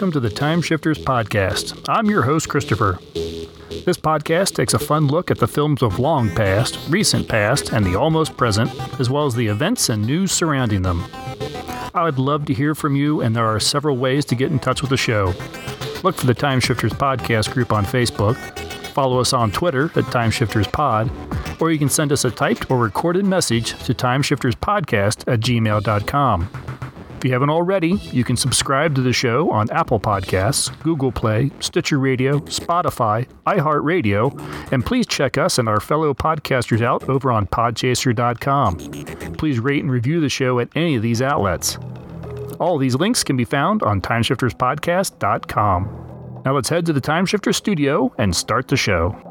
welcome to the Time Shifters Podcast. I'm your host, Christopher. This podcast takes a fun look at the films of long past, recent past, and the almost present, as well as the events and news surrounding them. I would love to hear from you, and there are several ways to get in touch with the show. Look for the Time Shifters Podcast group on Facebook, follow us on Twitter at TimeshiftersPod, or you can send us a typed or recorded message to timeshifterspodcast at gmail.com. If you haven't already, you can subscribe to the show on Apple Podcasts, Google Play, Stitcher Radio, Spotify, iHeartRadio, and please check us and our fellow podcasters out over on podchaser.com. Please rate and review the show at any of these outlets. All these links can be found on timeshifterspodcast.com. Now let's head to the Timeshifter studio and start the show.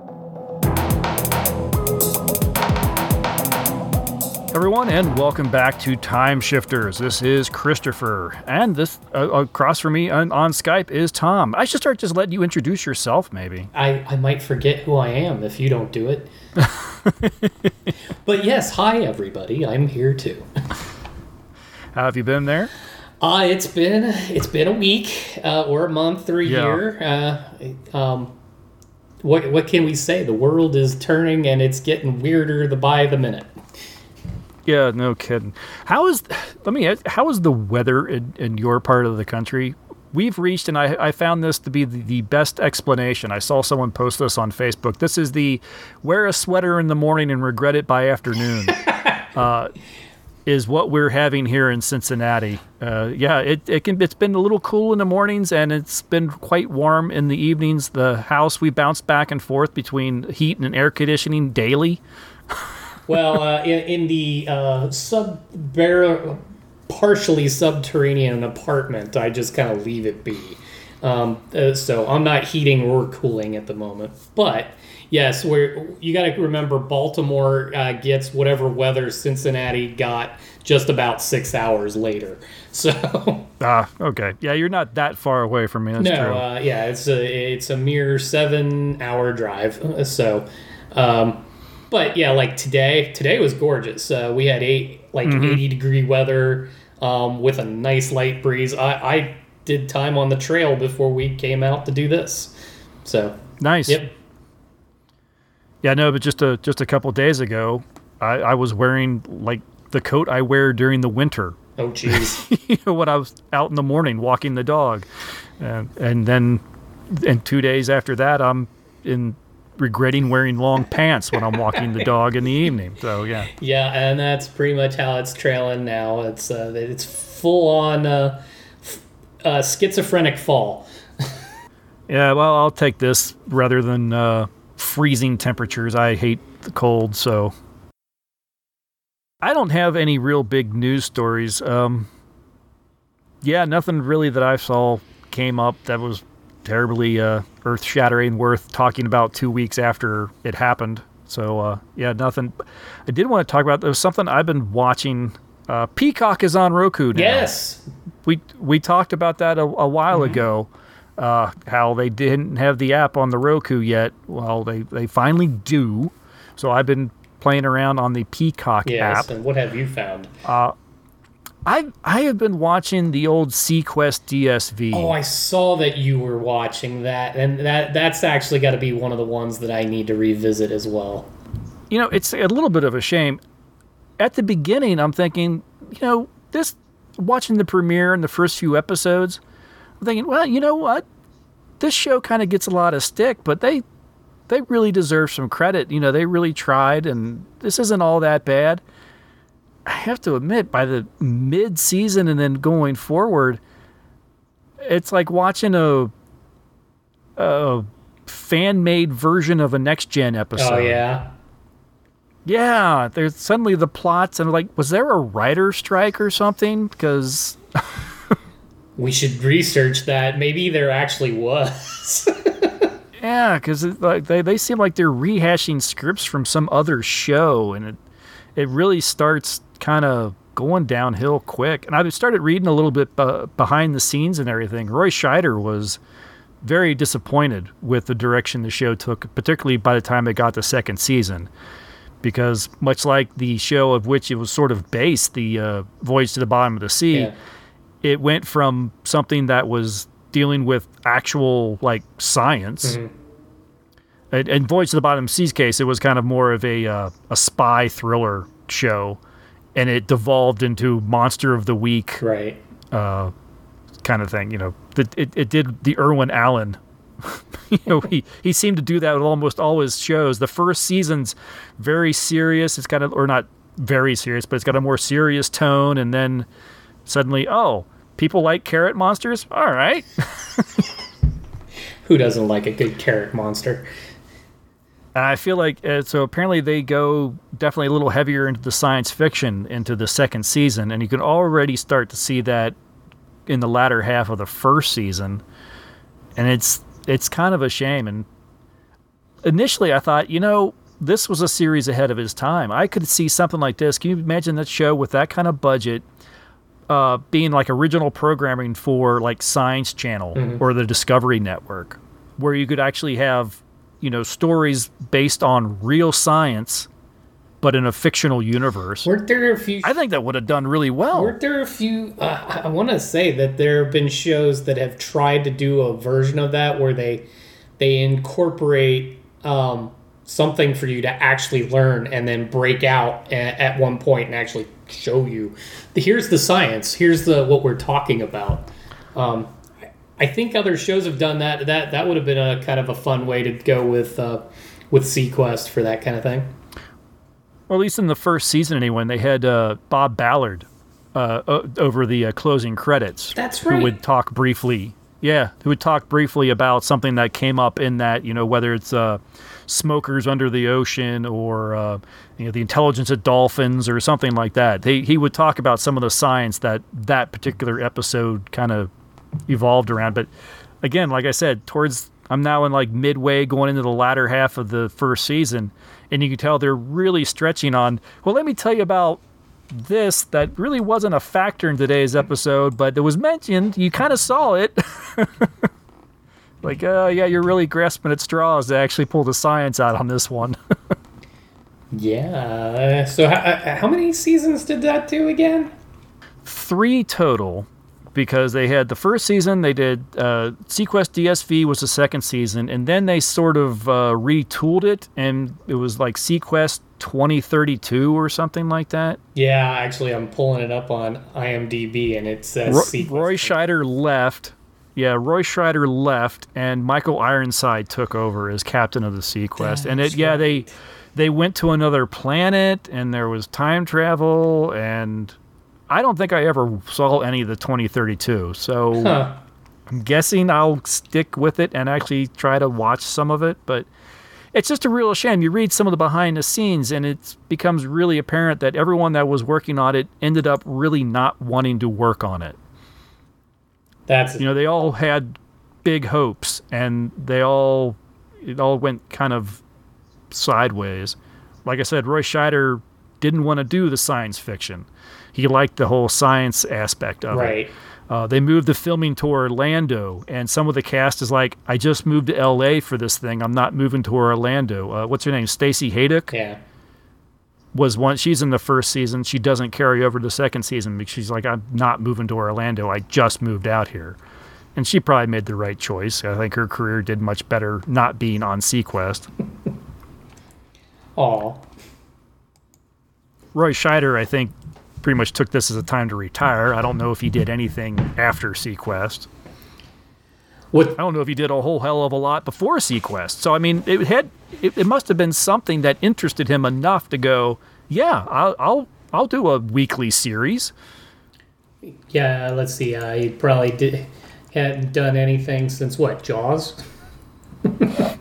Everyone, and welcome back to Time Shifters. This is Christopher, and this uh, across from me on, on, Skype is Tom. I should start just letting you introduce yourself, maybe. I, I might forget who I am if you don't do it. but yes, hi everybody. I'm here too. How have you been there? Uh, it's been it's been a week uh, or a month or a yeah. year. Uh, um, what what can we say? The world is turning and it's getting weirder the by the minute. Yeah, no kidding. How is let me how is the weather in, in your part of the country? We've reached, and I, I found this to be the, the best explanation. I saw someone post this on Facebook. This is the wear a sweater in the morning and regret it by afternoon. uh, is what we're having here in Cincinnati. Uh, yeah, it, it can. It's been a little cool in the mornings, and it's been quite warm in the evenings. The house we bounce back and forth between heat and air conditioning daily. well, uh, in, in, the uh, sub partially subterranean apartment, I just kind of leave it be. Um, uh, so I'm not heating or cooling at the moment, but yes, we're you got to remember Baltimore uh, gets whatever weather Cincinnati got just about six hours later. So ah, okay, yeah, you're not that far away from me. That's no, uh, yeah, it's a it's a mere seven hour drive. So. Um, but yeah, like today, today was gorgeous. Uh, we had eight like mm-hmm. 80 degree weather um, with a nice light breeze. I, I did time on the trail before we came out to do this. So nice. Yep. Yeah, no, but just a just a couple days ago, I, I was wearing like the coat I wear during the winter. Oh, jeez. you know, when I was out in the morning walking the dog, and and then, and two days after that, I'm in regretting wearing long pants when I'm walking the dog in the evening. So yeah. Yeah, and that's pretty much how it's trailing now. It's uh, it's full on uh, uh, schizophrenic fall. yeah, well, I'll take this rather than uh, freezing temperatures. I hate the cold, so I don't have any real big news stories. Um, yeah, nothing really that I saw came up that was terribly uh, earth shattering, worth talking about two weeks after it happened. So uh, yeah, nothing. I did want to talk about. There was something I've been watching. Uh, Peacock is on Roku now. Yes, we we talked about that a, a while mm-hmm. ago. Uh, how they didn't have the app on the Roku yet. Well, they they finally do. So I've been playing around on the Peacock yes, app. And what have you found? Uh, I I have been watching the old seaQuest DSV. Oh, I saw that you were watching that, and that that's actually got to be one of the ones that I need to revisit as well. You know, it's a little bit of a shame. At the beginning, I'm thinking, you know, this watching the premiere and the first few episodes, I'm thinking, well, you know what, this show kind of gets a lot of stick, but they they really deserve some credit. You know, they really tried, and this isn't all that bad. I have to admit, by the mid season and then going forward, it's like watching a, a fan made version of a next gen oh, episode. Oh, yeah. Yeah, there's suddenly the plots, and like, was there a writer strike or something? Because. we should research that. Maybe there actually was. yeah, because like they, they seem like they're rehashing scripts from some other show, and it it really starts kind of going downhill quick. And I started reading a little bit uh, behind the scenes and everything. Roy Scheider was very disappointed with the direction the show took, particularly by the time it got to second season. Because much like the show of which it was sort of based, the uh, Voyage to the Bottom of the Sea, yeah. it went from something that was dealing with actual like science. Mm-hmm. And, and Voyage to the Bottom of the Seas case, it was kind of more of a uh, a spy thriller show, and it devolved into Monster of the Week Right. Uh, kind of thing. You know, the, it it did the Irwin Allen. you know, he he seemed to do that with almost all his shows. The first season's very serious. It's kind of, or not very serious, but it's got a more serious tone, and then suddenly, oh, people like carrot monsters. All right. Who doesn't like a good carrot monster? And I feel like uh, so apparently they go definitely a little heavier into the science fiction into the second season, and you can already start to see that in the latter half of the first season, and it's it's kind of a shame. And initially, I thought, you know, this was a series ahead of its time. I could see something like this. Can you imagine that show with that kind of budget? Uh, being like original programming for like Science Channel or the Discovery Network, where you could actually have you know stories based on real science but in a fictional universe Weren't there a few? i think that would have done really well Weren't there a few? Uh, I want to say that there have been shows that have tried to do a version of that where they they incorporate um, something for you to actually learn and then break out a- at one point and actually show you. Here's the science. Here's the what we're talking about. Um, I think other shows have done that. That that would have been a kind of a fun way to go with uh, with seaQuest for that kind of thing. or at least in the first season anyway they had uh, bob ballard uh, o- over the uh, closing credits That's right. who would talk briefly yeah who would talk briefly about something that came up in that you know whether it's uh, smokers under the ocean or uh, you know the intelligence of dolphins or something like that he, he would talk about some of the science that that particular episode kind of evolved around but again like i said towards i'm now in like midway going into the latter half of the first season and you can tell they're really stretching on well let me tell you about this that really wasn't a factor in today's episode, but it was mentioned. You kind of saw it. like, uh, yeah, you're really grasping at straws to actually pull the science out on this one. Yeah. So how, how many seasons did that do again? Three total, because they had the first season, they did uh, seaQuest DSV was the second season, and then they sort of uh, retooled it, and it was like seaQuest 2032 or something like that. Yeah, actually, I'm pulling it up on IMDb, and it says Roy, sequence. Roy Scheider left. Yeah, Roy Scheider left, and Michael Ironside took over as captain of the seaQuest. and it, yeah, they they went to another planet, and there was time travel, and I don't think I ever saw any of the 2032. So Huh. I'm guessing I'll stick with it and actually try to watch some of it, but it's just a real shame. You read some of the behind the scenes, and it becomes really apparent that everyone that was working on it ended up really not wanting to work on it. That's You know, they all had big hopes, and they all it all went kind of sideways. Like I said, Roy Scheider didn't want to do the science fiction. He liked the whole science aspect of it. right. Uh, they moved the filming to Orlando, and some of the cast is like, "I just moved to L.A. for this thing. I'm not moving to Orlando." Uh, what's her name? Stacy Haiduk Yeah. was one. She's in the first season. She doesn't carry over to the second season because she's like, "I'm not moving to Orlando. I just moved out here," and she probably made the right choice. I think her career did much better not being on seaQuest. Aw. Roy Scheider, I think, pretty much took this as a time to retire. I don't know if he did anything after seaQuest. What? I don't know if he did a whole hell of a lot before seaQuest. So I mean, it had it, it must have been something that interested him enough to go, yeah, I'll I'll, I'll do a weekly series. Yeah. Let's see. Uh, he probably did hadn't done anything since what? Jaws.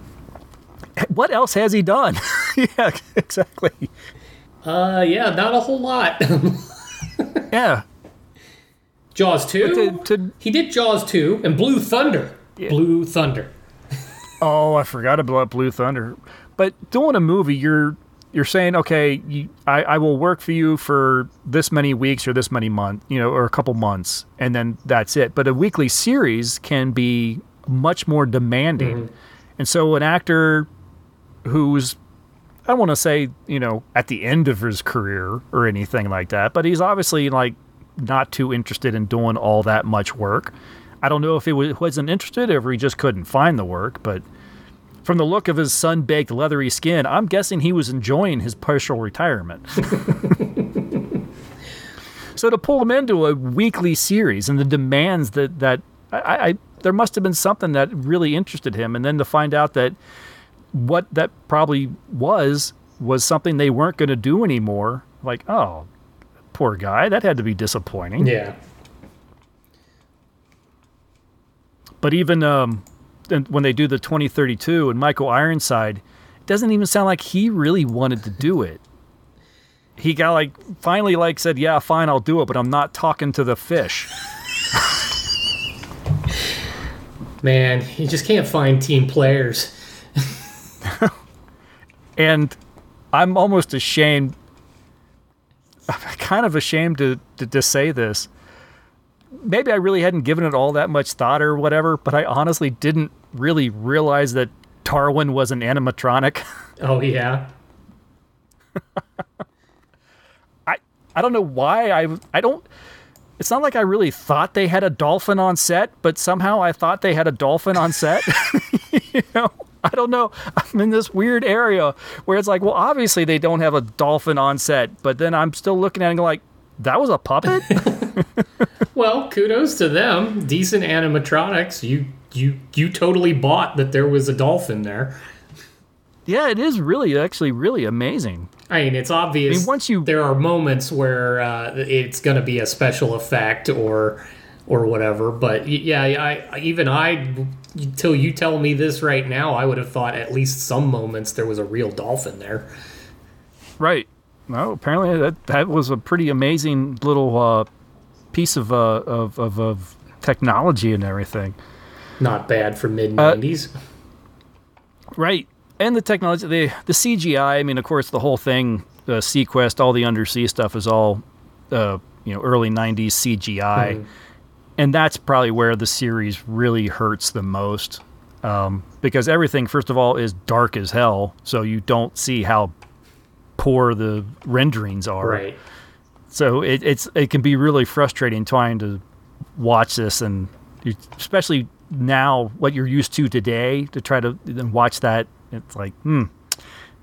What else has he done? yeah, exactly. Uh, yeah, not a whole lot. Yeah, Jaws two. to, to He did Jaws two and Blue Thunder. Blue Thunder. oh, I forgot about Blue Thunder. But doing a movie, you're you're saying, okay, you, I, I will work for you for this many weeks or this many months, you know, or a couple months, and then that's it. But a weekly series can be much more demanding. And so an actor who's I want to say, you know, at the end of his career or anything like that, but he's obviously like not too interested in doing all that much work. I don't know if he wasn't interested or if he just couldn't find the work, but from the look of his sun baked leathery skin, I'm guessing he was enjoying his partial retirement. so to pull him into a weekly series and the demands that, that I, I, there must have been something that really interested him. And then to find out that what that probably was was something they weren't going to do anymore. Like, oh, poor guy. That had to be disappointing. Yeah. But even um, when they do the 2032 and Michael Ironside, it doesn't even sound like he really wanted to do it. He got like finally like said, "Yeah, fine, I'll do it, but I'm not talking to the fish." Man, you just can't find team players. And I'm almost ashamed I'm kind of ashamed to, to, to say this. Maybe I really hadn't given it all that much thought or whatever, but I honestly didn't really realize that Darwin was an animatronic. Oh yeah. I I don't know why I I don't it's not like I really thought they had a dolphin on set, but somehow I thought they had a dolphin on set. you know, I don't know. I'm in this weird area where it's like, well, obviously they don't have a dolphin on set, but then I'm still looking at it like, that was a puppet? Well, kudos to them. Decent animatronics. You you you totally bought that there was a dolphin there. yeah, it is really actually really amazing. I mean, it's obvious. I mean, once you- there are moments where uh, it's going to be a special effect or or whatever, but yeah, I even I till you tell me this right now, I would have thought at least some moments there was a real dolphin there. Right. No, apparently that that was a pretty amazing little uh, piece of, uh, of, of of technology and everything. Not bad for mid Uh, nineties. Right. And the technology, the the CGI. I mean, of course, the whole thing, the seaQuest, all the undersea stuff is all, uh, you know, early '90s CGI, and that's probably where the series really hurts the most, um, because everything, first of all, is dark as hell, so you don't see how poor the renderings are. right. So it, it's it can be really frustrating trying to watch this, and you, especially now what you're used to today to try to then watch that. It's like, hmm,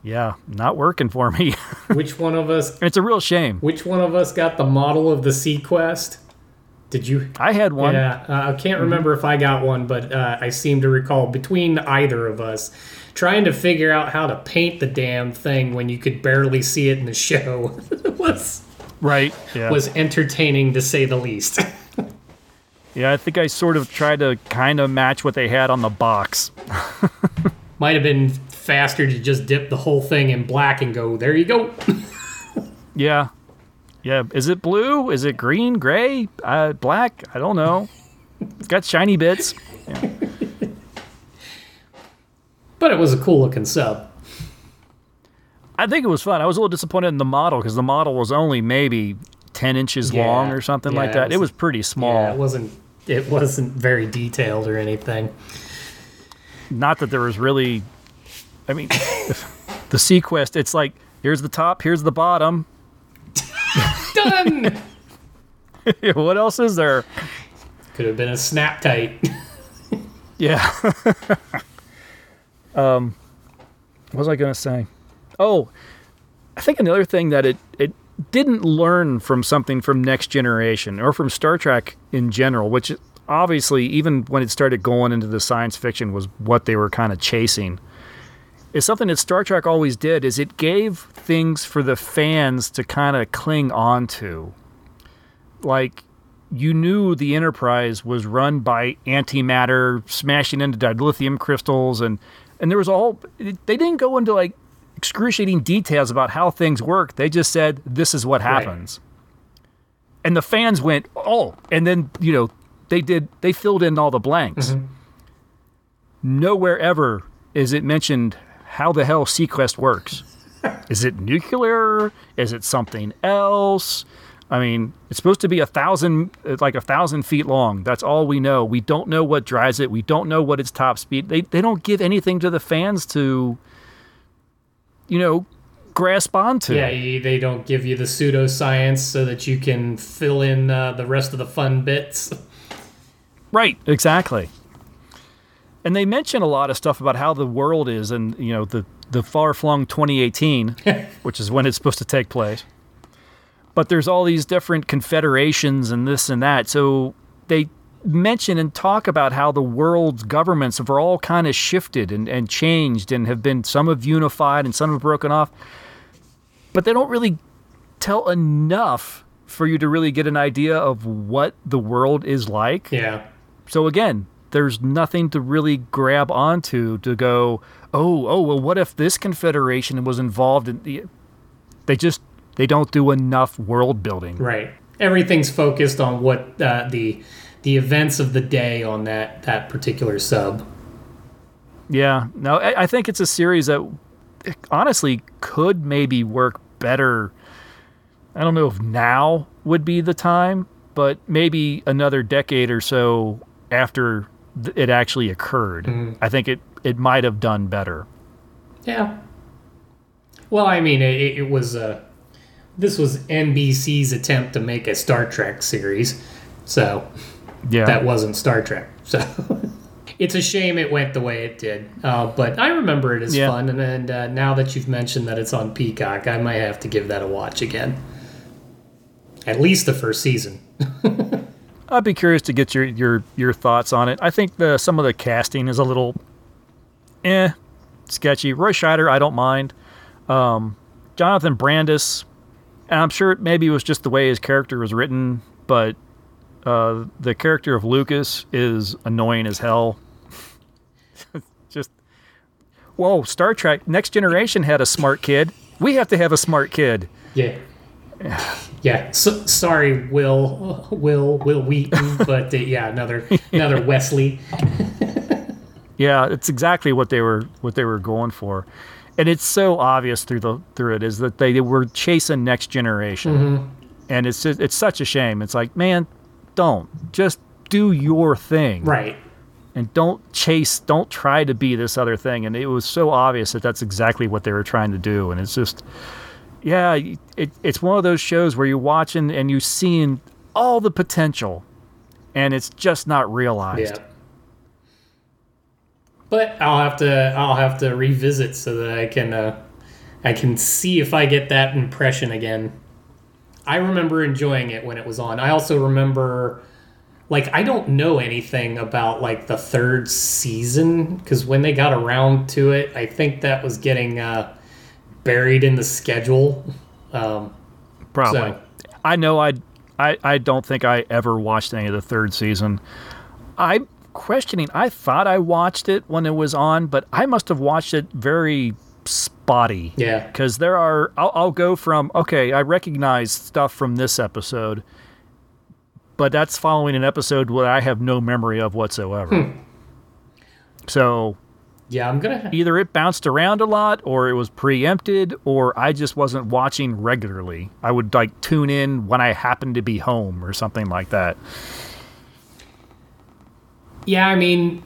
yeah, not working for me. Which one of us? it's a real shame. Which one of us got the model of the seaQuest? Did you? I had one. Yeah, uh, I can't remember if I got one, but uh, I seem to recall between either of us trying to figure out how to paint the damn thing when you could barely see it in the show was Right. Yeah. was entertaining to say the least. yeah. I think I sort of tried to kind of match what they had on the box. Might have been faster to just dip the whole thing in black and go, there you go. Yeah. Yeah. Is it blue? Is it green? Gray? Uh, black? I don't know. It's got shiny bits. But it was a cool looking sub. I think it was fun. I was a little disappointed in the model because the model was only maybe ten inches Yeah. long or something Yeah, like that. It was- was pretty small. Yeah, it wasn't it wasn't very detailed or anything. Not that there was really. I mean, the seaQuest. It's like here's the top, here's the bottom. Done. what else is there? Could have been a snap tight. Yeah. um, what was I going to say? Oh, I think another thing that it it didn't learn from something from Next Generation or from Star Trek in general, which obviously even when it started going into the science fiction was what they were kind of chasing. Is something that Star Trek always did is it gave things for the fans to kind of cling on to. Like you knew the Enterprise was run by antimatter smashing into dilithium crystals, and and there was all they didn't go into like excruciating details about how things work. They just said this is what happens, and the fans went oh, and then you know they did they filled in all the blanks. Mm-hmm. Nowhere ever is it mentioned how the hell seaQuest works. is it nuclear? Is it something else? I mean, it's supposed to be a thousand, like a thousand feet long. That's all we know. We don't know what drives it. We don't know what its top speed. They they don't give anything to the fans to, you know, grasp onto. Yeah, they don't give you the pseudoscience so that you can fill in uh, the rest of the fun bits. Right, exactly. And they mention a lot of stuff about how the world is and, you know, the, the far flung 2018, which is when it's supposed to take place. But there's all these different confederations and this and that. So they mention and talk about how the world's governments have all kind of shifted and, and changed and have been, some have unified and some have broken off. But they don't really tell enough for you to really get an idea of what the world is like. Yeah. So again, there's nothing to really grab onto to go, oh, oh, well, what if this confederation was involved in the? They just they don't do enough world building. Right. Everything's focused on what uh, the the events of the day on that that particular sub. Yeah. No, I, I think it's a series that honestly could maybe work better. I don't know if now would be the time, but maybe another decade or so after th- it actually occurred. I think it it might have done better. Yeah. Well, I mean, it, it was uh, this was NBC's attempt to make a Star Trek series, so Yeah. that wasn't Star Trek. So it's a shame it went the way it did. Uh, but I remember it as Yeah. fun, and, and uh, now that you've mentioned that it's on Peacock, I might have to give that a watch again. At least the first season. I'd be curious to get your your your thoughts on it. I think the some of the casting is a little, eh, sketchy. Roy Scheider, I don't mind. Um, Jonathan Brandis, and I'm sure maybe it was just the way his character was written, but uh, the character of Lucas is annoying as hell. just, whoa! Star Trek Next Generation had a smart kid. We have to have a smart kid. Yeah. Yeah. So, sorry, Will, Will, Wil Wheaton, but uh, yeah, another another Wesley. Yeah, it's exactly what they were what they were going for, and it's so obvious through the through it is that they were chasing next generation, and it's just, it's such a shame. It's like, man, don't just do your thing, Right. and don't chase, don't try to be this other thing. And it was so obvious that that's exactly what they were trying to do, and it's just, yeah, it, it's one of those shows where you're watching and you're seeing all the potential, and it's just not realized. Yeah. But I'll have to I'll have to revisit so that I can uh, I can see if I get that impression again. I remember enjoying it when it was on. I also remember like I don't know anything about like the third season because when they got around to it, I think that was getting uh, buried in the schedule. Um, Probably. So- I know I, I I don't think I ever watched any of the third season. I'm questioning. I thought I watched it when it was on, but I must have watched it very spotty. yeah, Because there are, I'll, I'll go from okay, I recognize stuff from this episode, but that's following an episode where I have no memory of whatsoever. So yeah. I'm gonna either it bounced around a lot or it was preempted or I just wasn't watching regularly. I would like tune in when I happened to be home or something like that. Yeah, I mean,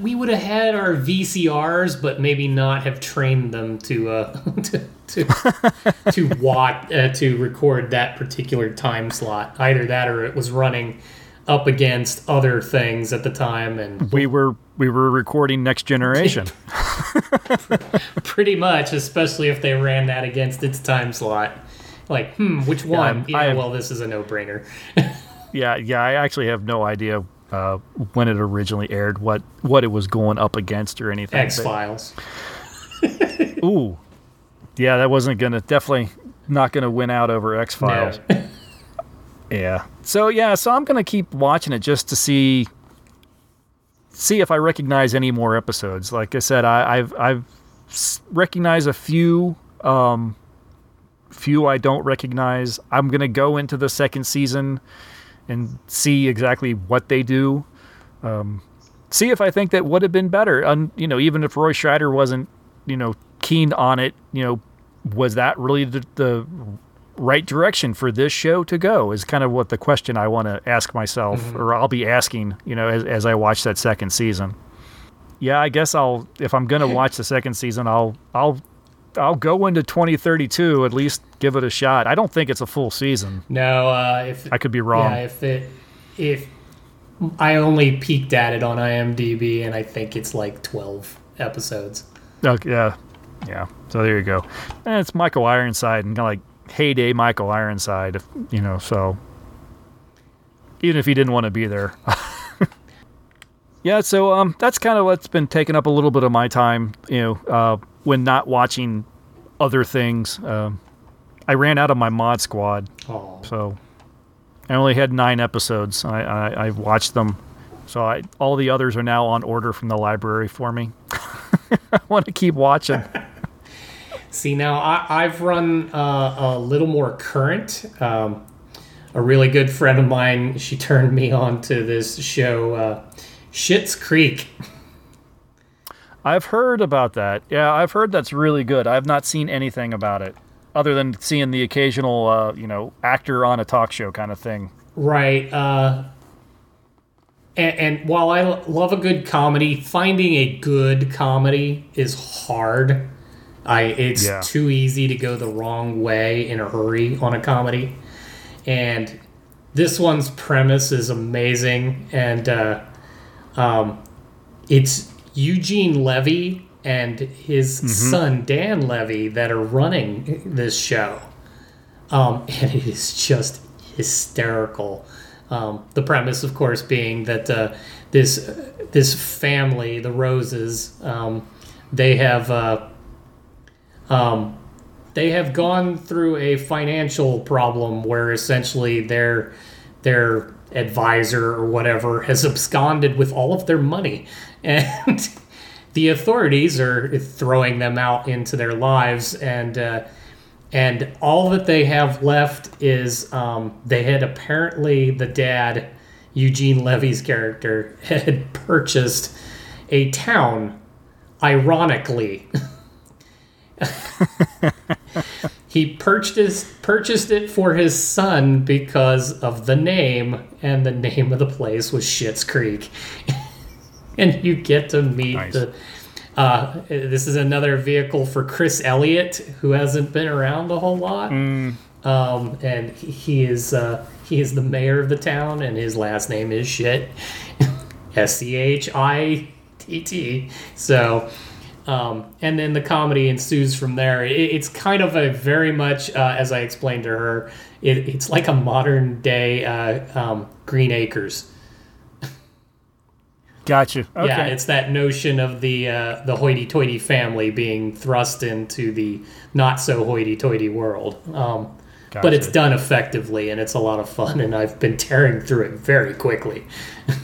we would have had our VCRs, but maybe not have trained them to uh, to to, to watch uh, to record that particular time slot. Either that, or it was running up against other things at the time, and We were we were recording Next Generation. pretty much, especially if they ran that against its time slot. Like, hmm, which one? Yeah, I well, this is a no-brainer. yeah, yeah, I actually have no idea uh, when it originally aired, what what it was going up against or anything. X Files. But- Ooh. Yeah, that wasn't gonna definitely not gonna win out over X Files. Yeah. So yeah, so I'm gonna keep watching it just to see see if I recognize any more episodes. Like I said, I, I've I've recognized a few, um, few I don't recognize. I'm gonna go into the second season and see exactly what they do. Um, see if I think that would have been better. And you know, even if Roy Scheider wasn't, you know, keen on it, you know, was that really the, the right direction for this show to go? Is kind of what the question I want to ask myself, or I'll be asking, you know, as, as I watch that second season. Yeah, I guess I'll if I'm gonna watch the second season, I'll I'll I'll go into 2032 at least give it a shot. I don't think it's a full season. No, uh, if I could be wrong. Yeah, if it if I only peeked at it on IMDb, and I think it's like twelve episodes. Okay, yeah, yeah. So there you go. And it's Michael Ironside and kind of like heyday Michael Ironside, if- you know. So even if he didn't want to be there. yeah. So um, that's kind of what's been taking up a little bit of my time. You know, uh, when not watching other things. Um, I ran out of my mod squad, Oh, so I only had nine episodes. I I, I watched them. So I, all the others are now on order from the library for me. I want to keep watching. See, now I, I've run uh, a little more current. Um, a really good friend of mine, she turned me on to this show, uh, Schitt's Creek. I've heard about that. Yeah, I've heard that's really good. I've not seen anything about it other than seeing the occasional, uh, you know, actor on a talk show kind of thing. Right. Uh, and, and while I love a good comedy, finding a good comedy is hard. I it's Yeah. too easy to go the wrong way in a hurry on a comedy, and this one's premise is amazing, and uh, um, it's Eugene Levy and his son Dan Levy that are running this show um, and it is just hysterical. Um, the premise, of course, being that uh, this this family, the Roses, um, they have uh, um, they have gone through a financial problem where essentially their their advisor or whatever has absconded with all of their money, and the authorities are throwing them out into their lives and. Uh, and all that they have left is um, they had apparently the dad eugene levy's character had purchased a town ironically he purchased purchased it for his son because of the name and the name of the place was Schitt's Creek and you get to meet Nice. the uh, this is another vehicle for Chris Elliott, who hasn't been around a whole lot. Um, and he, he is uh, he is the mayor of the town, and his last name is shit, S C H I T T. So, um, and then the comedy ensues from there. It, it's kind of a very much, uh, as I explained to her, it, it's like a modern day uh, um, Green Acres. Gotcha. Okay. Yeah, it's that notion of the uh, the hoity-toity family being thrust into the not so hoity-toity world. Um, But it's done effectively, and it's a lot of fun. And I've been tearing through it very quickly.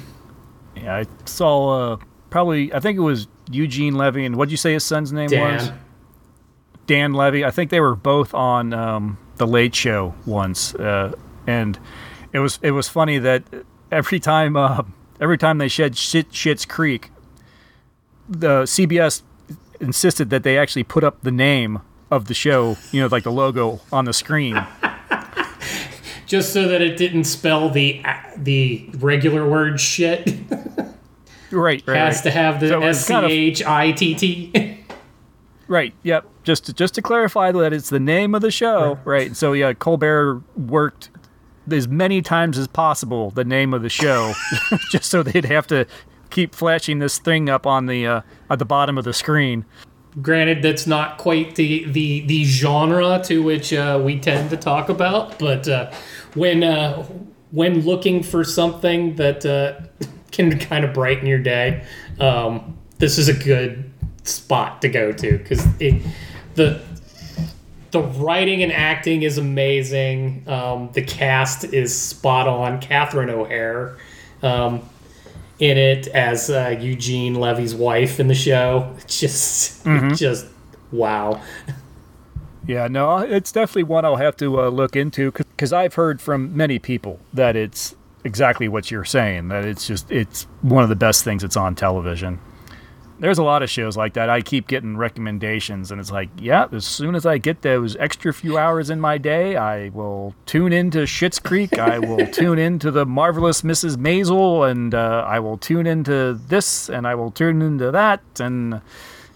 yeah, I saw uh, probably, I think it was Eugene Levy, and what'd you say his son's name was? Dan, Dan Levy. I think they were both on um, the Late Show once, uh, and it was it was funny that every time uh, every time they shed shit Schitt's Creek, the CBS insisted that they actually put up the name of the show, you know, like the logo on the screen. just so that it didn't spell the the regular word shit, right, right, has right. to have the So it was S C H I T T. Right. Yep. Just to, just to clarify that it's the name of the show. Right. So yeah, Colbert worked as many times as possible the name of the show, just so they'd have to keep flashing this thing up on the uh, at the bottom of the screen. Granted, that's not quite the the, the genre to which uh, we tend to talk about, but uh, when uh, when looking for something that uh, can kind of brighten your day, um, this is a good spot to go to because the the writing and acting is amazing. Um, the cast is spot on. Catherine O'Hara um, in it as uh, Eugene Levy's wife in the show. It's just, just wow. Yeah. No, it's definitely one I'll have to uh, look into because I've heard from many people that it's exactly what you're saying. That it's just it's one of the best things that's on television. there's a lot of shows like that. I keep getting recommendations, and it's like, yeah, as soon as I get those extra few hours in my day, I will tune into Schitt's Creek. I will tune into the marvelous Mrs. Maisel, and uh, I will tune into this, and I will tune into that, and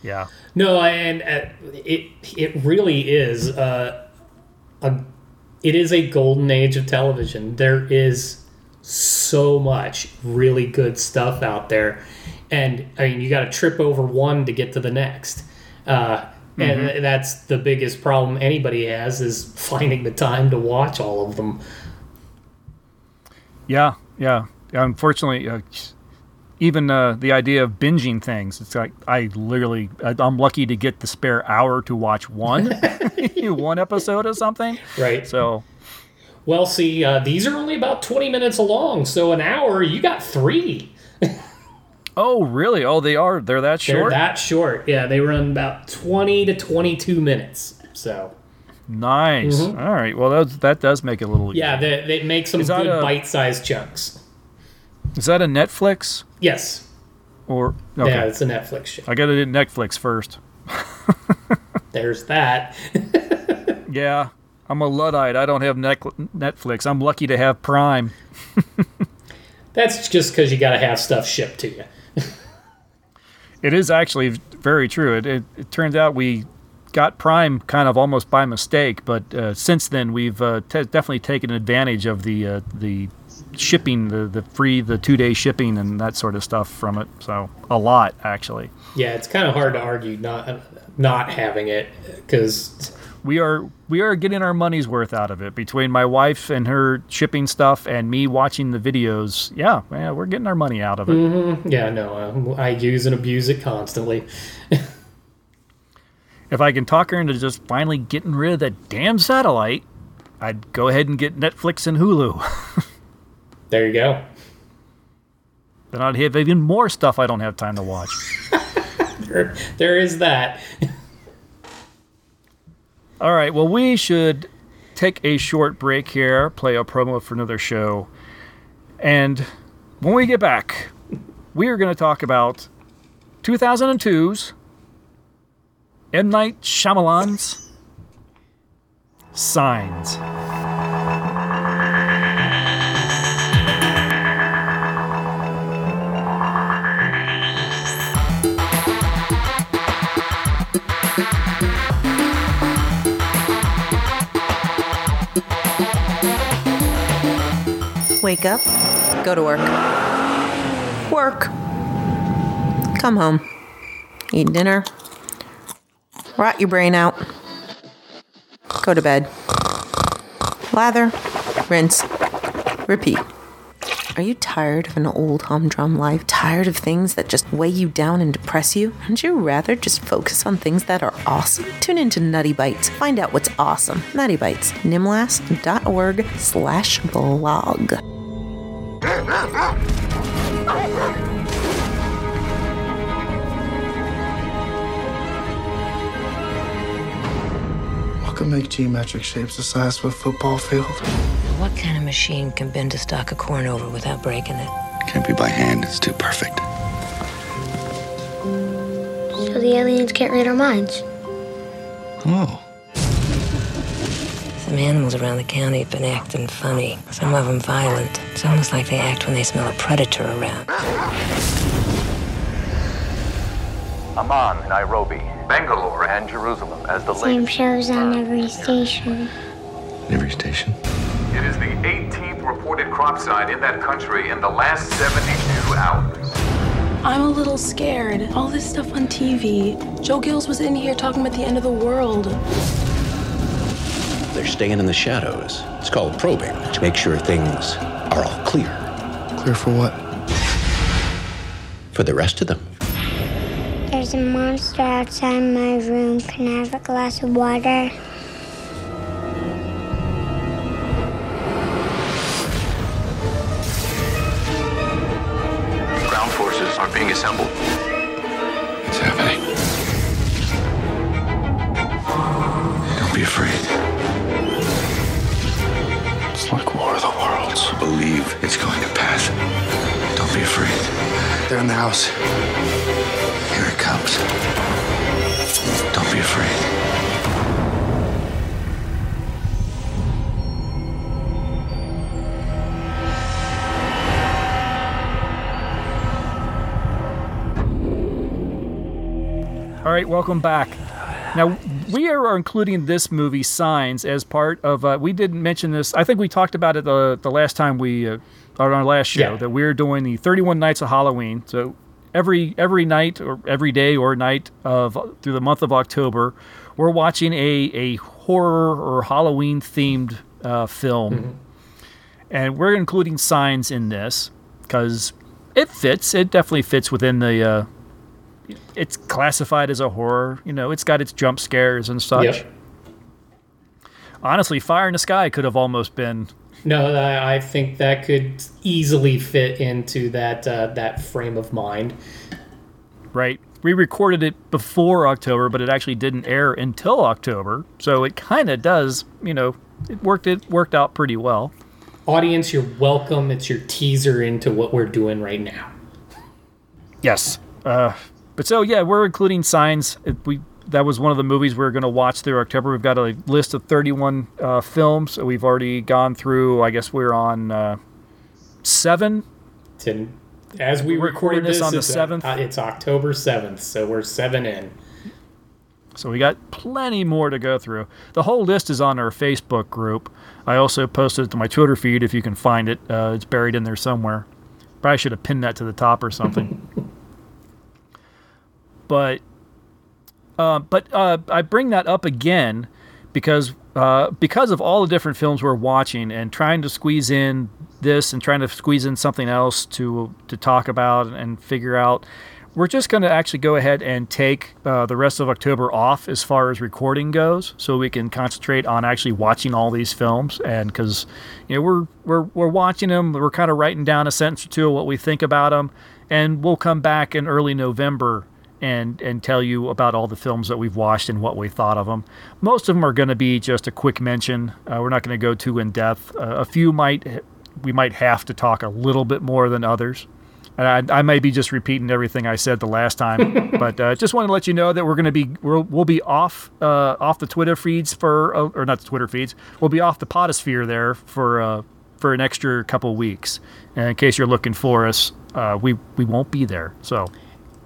yeah, No, and uh, it it really is uh, a it is a golden age of television. There is so much really good stuff out there, and I mean, you got to trip over one to get to the next. Uh, and that's the biggest problem anybody has is finding the time to watch all of them. Yeah, yeah. Unfortunately, uh, even uh, the idea of binging things, it's like I literally, I'm lucky to get the spare hour to watch one, one episode of something. Right. So, Well, see, uh, these are only about 20 minutes long, so an hour, you got three. oh, really? Oh, they are. They're that short? They're that short. Yeah, they run about 20 to 22 minutes. So, nice. All right. Well, that that does make it a little. Mm-hmm. yeah, that, that makes some good a- bite sized chunks. Is that a Netflix Yes. or? Okay. Yeah, it's a Netflix show. I got to do Netflix first. There's that. Yeah, I'm a luddite. I don't have Netflix. I'm lucky to have Prime. That's just because you got to have stuff shipped to you. It is actually very true. It, it, it turns out we got Prime kind of almost by mistake, but uh, since then we've uh, te- definitely taken advantage of the uh, the shipping, the the free, the two day shipping, and that sort of stuff from it. So a lot actually. Yeah, it's kind of hard to argue not not having it because We are we are getting our money's worth out of it between my wife and her shipping stuff and me watching the videos. Yeah, yeah, we're getting our money out of it. yeah, no, um, I use and abuse it constantly. If I can talk her into just finally getting rid of that damn satellite, I'd go ahead and get Netflix and Hulu. There you go. then I'd have even more stuff I don't have time to watch. There, there is that. All right, well, we should take a short break here, play a promo for another show. And when we get back, we are going to talk about 2002's M. Night Shyamalan's Signs. Wake up, go to work. Work. Come home. Eat dinner. Rot your brain out. Go to bed. Lather. Rinse. Repeat. Are you tired of an old humdrum life? Tired of things that just weigh you down and depress you? Wouldn't you rather just focus on things that are awesome? Tune into Nutty Bites. Find out what's awesome. Nutty Bites. nimlas.org slash blog. What can make geometric shapes the size of a football field? What kind of machine can bend a stalk of corn over without breaking it? Can't be by hand, it's too perfect. So the aliens can't read our minds. Oh. Some animals around the county have been acting funny. Some of them violent. It's almost like they act when they smell a predator around. Amman, Nairobi, Bangalore, and Jerusalem as the Same latest. shows on every station. Every station. It is the 18th reported crop site in that country in the last 72 hours. I'm a little scared. All this stuff on TV. Joe Gills was in here talking about the end of the world. They're staying in the shadows. It's called probing to make sure things are all clear Clear for what? for the rest of them. There's a monster outside my room. Can I have a glass of water? Are being assembled. It's happening. Don't be afraid. It's like War of the Worlds. Believe it's going to pass. Don't be afraid. They're in the house. All right, welcome back. Now we are including this movie Signs as part of. Uh, we didn't mention this. I think we talked about it the the last time we uh, on our last show Yeah. that we're doing the 31 nights of Halloween. So every every night or every day or night of through the month of October, we're watching a a horror or Halloween themed uh, film, and we're including signs in this because it fits. It definitely fits within the. It's classified as a horror. You know, it's got its jump scares and such. Yep. Honestly, Fire in the Sky could have almost been No, I I think that could easily fit into that uh, that frame of mind. right? We recorded it before October, but it actually didn't air until October. So it kind of does, you know, it worked it worked out pretty well. Audience, you're welcome. It's your teaser into what we're doing right now. Yes. Uh, but so yeah, we're including signs. We that was one of the movies we are going to watch through October. We've got a list of 31 uh, films. So we've already gone through. I guess we're on uh, seven. To, as we We're record recording this, this on the 7th? Uh, it's October seventh, so we're seven in. So we got plenty more to go through. The whole list is on our Facebook group. I also posted it to my Twitter feed if you can find it. Uh, it's buried in there somewhere. Probably should have pinned that to the top or something. but uh, but uh, I bring that up again because uh, because of all the different films we're watching and trying to squeeze in this and trying to squeeze in something else to to talk about and figure out. We're just going to actually go ahead and take uh, the rest of October off as far as recording goes, so we can concentrate on actually watching all these films. And because you know we're we're we're watching them, we're kind of writing down a sentence or two of what we think about them, and we'll come back in early November and and tell you about all the films that we've watched and what we thought of them. Most of them are going to be just a quick mention. Uh, we're not going to go too in depth. Uh, a few might we might have to talk a little bit more than others. And I, I may be just repeating everything I said the last time, but uh, just want to let you know that we're going to be we'll, we'll be off uh, off the Twitter feeds for uh, or not the Twitter feeds. We'll be off the Podosphere there for uh, for an extra couple weeks. And in case you're looking for us, uh, we we won't be there. So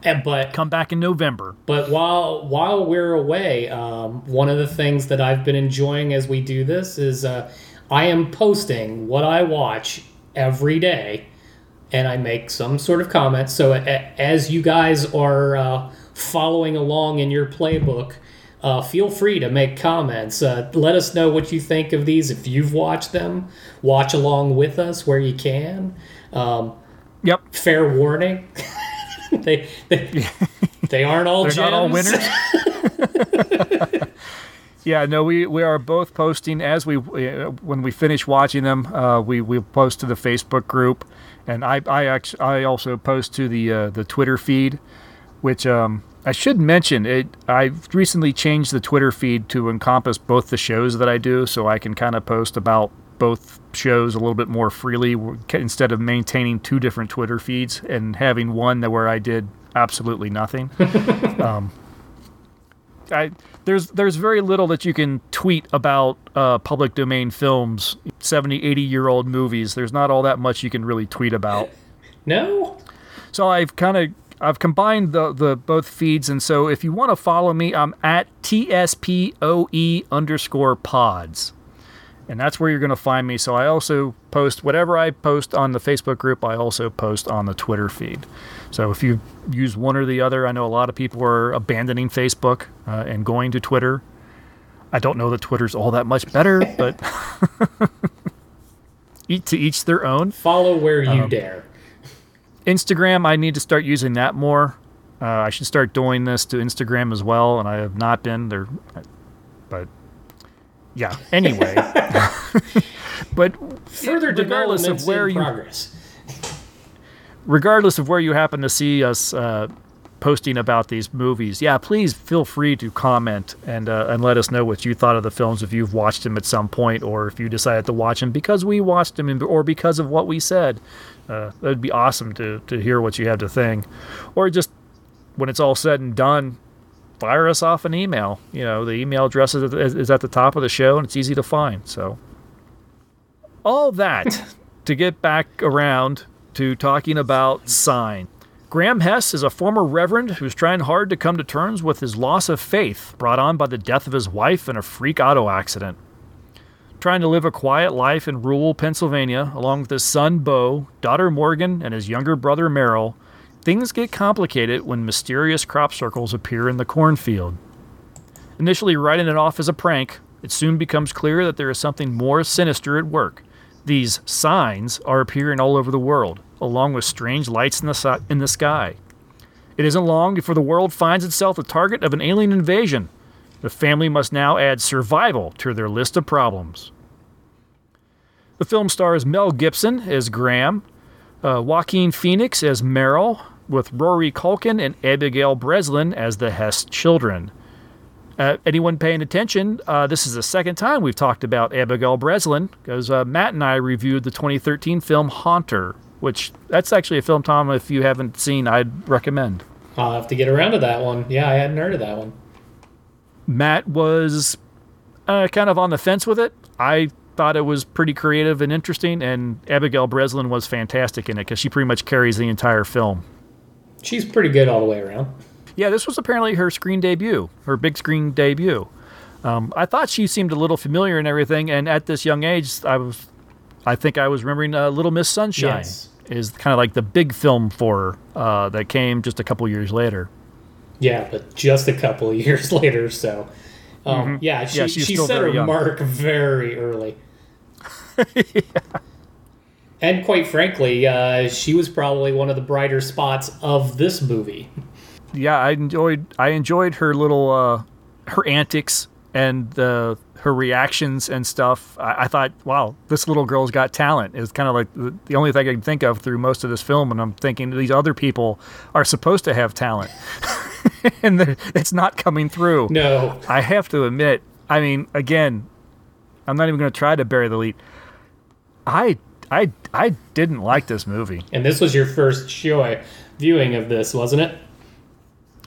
And, but come back in November. But while while we're away, um, one of the things that I've been enjoying as we do this is uh, I am posting what I watch every day, and I make some sort of comment. So a, as you guys are uh, following along in your playbook. Uh, feel free to make comments. Uh, let us know what you think of these. If you've watched them, watch along with us where you can. Um, yep. Fair warning. they they, they aren't all They're not all winners. yeah, no, we, we are both posting as we uh, when we finish watching them. Uh, we we post to the Facebook group, and I I actually I also post to the uh, the Twitter feed, which um I should mention it. I've recently changed the Twitter feed to encompass both the shows that I do, so I can kind of post about both shows a little bit more freely instead of maintaining two different Twitter feeds and having one that where I did absolutely nothing. um, I there's there's very little that you can tweet about uh, public domain films, 70, 80 year old movies. There's not all that much you can really tweet about. No. So I've kind of I've combined the the both feeds, and so if you want to follow me, I'm at tspoe E underscore pods, and that's where you're going to find me. So I also post whatever I post on the Facebook group. I also post on the Twitter feed. So if you use one or the other, I know a lot of people are abandoning Facebook uh, and going to Twitter. I don't know that Twitter's all that much better, but each to each their own. Follow where you Um, dare. Instagram, I need to start using that more. Uh, I should start doing this to Instagram as well, and I have not been there. But yeah, anyway. but Further regardless of where you, progress. regardless of where you happen to see us uh, posting about these movies, yeah, please feel free to comment and uh, and let us know what you thought of the films if you've watched them at some point, or if you decided to watch them because we watched them, or because of what we said. Uh, that'd be awesome to to hear what you have to think, or just when it's all said and done, fire us off an email. You know, the email address is, is at the top of the show, and it's easy to find. So all that to get back around to talking about sign. Graham Hess is a former reverend who's trying hard to come to terms with his loss of faith brought on by the death of his wife in a freak auto accident. trying to live a quiet life in rural Pennsylvania, along with his son Bo, daughter Morgan, and his younger brother Merrill, things get complicated when mysterious crop circles appear in the cornfield. Initially writing it off as a prank, it soon becomes clear that there is something more sinister at work. These signs are appearing all over the world, along with strange lights in the, in the sky. It isn't long before the world finds itself the target of an alien invasion. The family must now add survival to their list of problems. The film stars Mel Gibson as Graham, uh, Joaquin Phoenix as Merrill, with Rory Culkin and Abigail Breslin as the Hess children. Uh, anyone paying attention, uh, this is the second time we've talked about Abigail Breslin because uh, Matt and I reviewed the 2013 film Haunter, which that's actually a film, Tom, if you haven't seen, I'd recommend. I'll have to get around to that one. Yeah, I hadn't heard of that one. Matt was uh, kind of on the fence with it. I thought it was pretty creative and interesting, and Abigail Breslin was fantastic in it because she pretty much carries the entire film. She's pretty good all the way around. Yeah, this was apparently her screen debut, her big screen debut. Um, I thought she seemed a little familiar and everything, and at this young age, I was, I think I was remembering uh, Little Miss Sunshine Yes. is kind of like the big film for her uh, that came just a couple years later. Yeah, but just a couple years later, so. Um, Mhm. Yeah, she, Yeah, she set her young. mark very early. And quite frankly, uh, she was probably one of the brighter spots of this movie. yeah, I enjoyed I enjoyed her little uh, her antics and the her reactions and stuff. I, I thought, wow, this little girl's got talent. It's kind of like the, the only thing I can think of through most of this film, and I'm thinking these other people are supposed to have talent, and it's not coming through. No, I have to admit. I mean, again, I'm not even going to try to bury the lead. I I I didn't like this movie. And this was your first show viewing of this, wasn't it?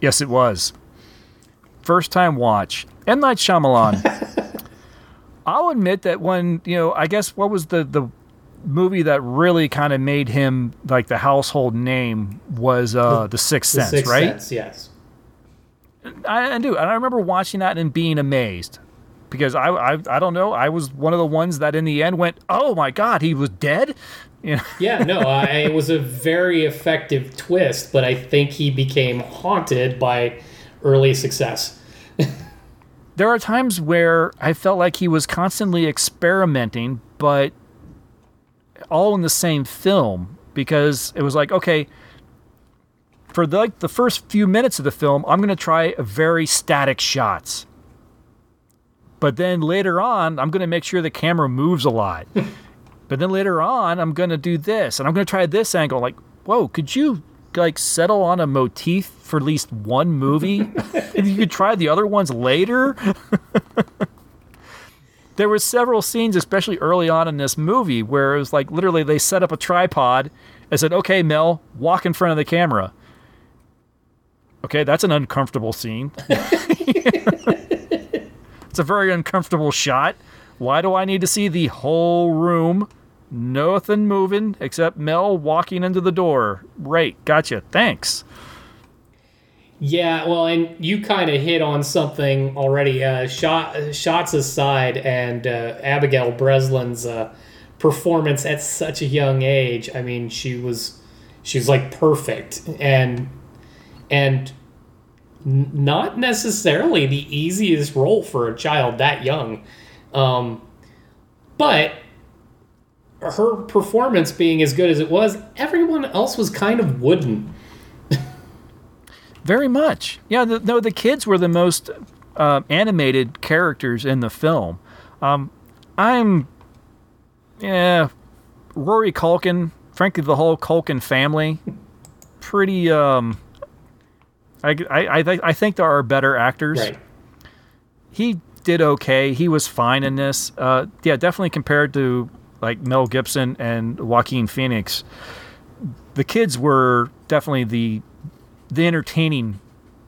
Yes, it was. First time watch. M. Night Shyamalan. I'll admit that when, you know, I guess what was the, the movie that really kind of made him like the household name was uh, The, Sixth Sense, The Sixth right? Sense, yes. I, I do. And I remember watching that and being amazed because I, I, I don't know, I was one of the ones that in the end went, oh my God, he was dead? You know? Yeah, no, I, it was a very effective twist, but I think he became haunted by early success. there are times where I felt like he was constantly experimenting, but all in the same film because it was like, okay, for the, like the first few minutes of the film, I'm going to try very static shots. But then later on, I'm going to make sure the camera moves a lot. but then later on, I'm going to do this and I'm going to try this angle. Like, whoa, could you like settle on a motif for at least one movie? and you could try the other ones later? there were several scenes, especially early on in this movie, where it was like literally they set up a tripod and said, "Okay, Mel, walk in front of the camera." Okay, that's an uncomfortable scene. It's a very uncomfortable shot. Why do I need to see the whole room? Nothing moving except Mel walking into the door. Right, gotcha. Thanks. Yeah, well, and you kind of hit on something already. Uh, shot, shots aside, and uh, Abigail Breslin's uh, performance at such a young age. I mean, she was she was like perfect, and and not necessarily the easiest role for a child that young, um, but her performance being as good as it was, everyone else was kind of wooden. Very much. Yeah, the, no, the kids were the most uh, animated characters in the film. Um, I'm, yeah, Rory Culkin, frankly, the whole Culkin family, pretty, um, I, I, I, I think there are better actors. Right. He did okay. He was fine in this. Uh, yeah, definitely compared to like Mel Gibson and Joaquin Phoenix. The kids were definitely the the entertaining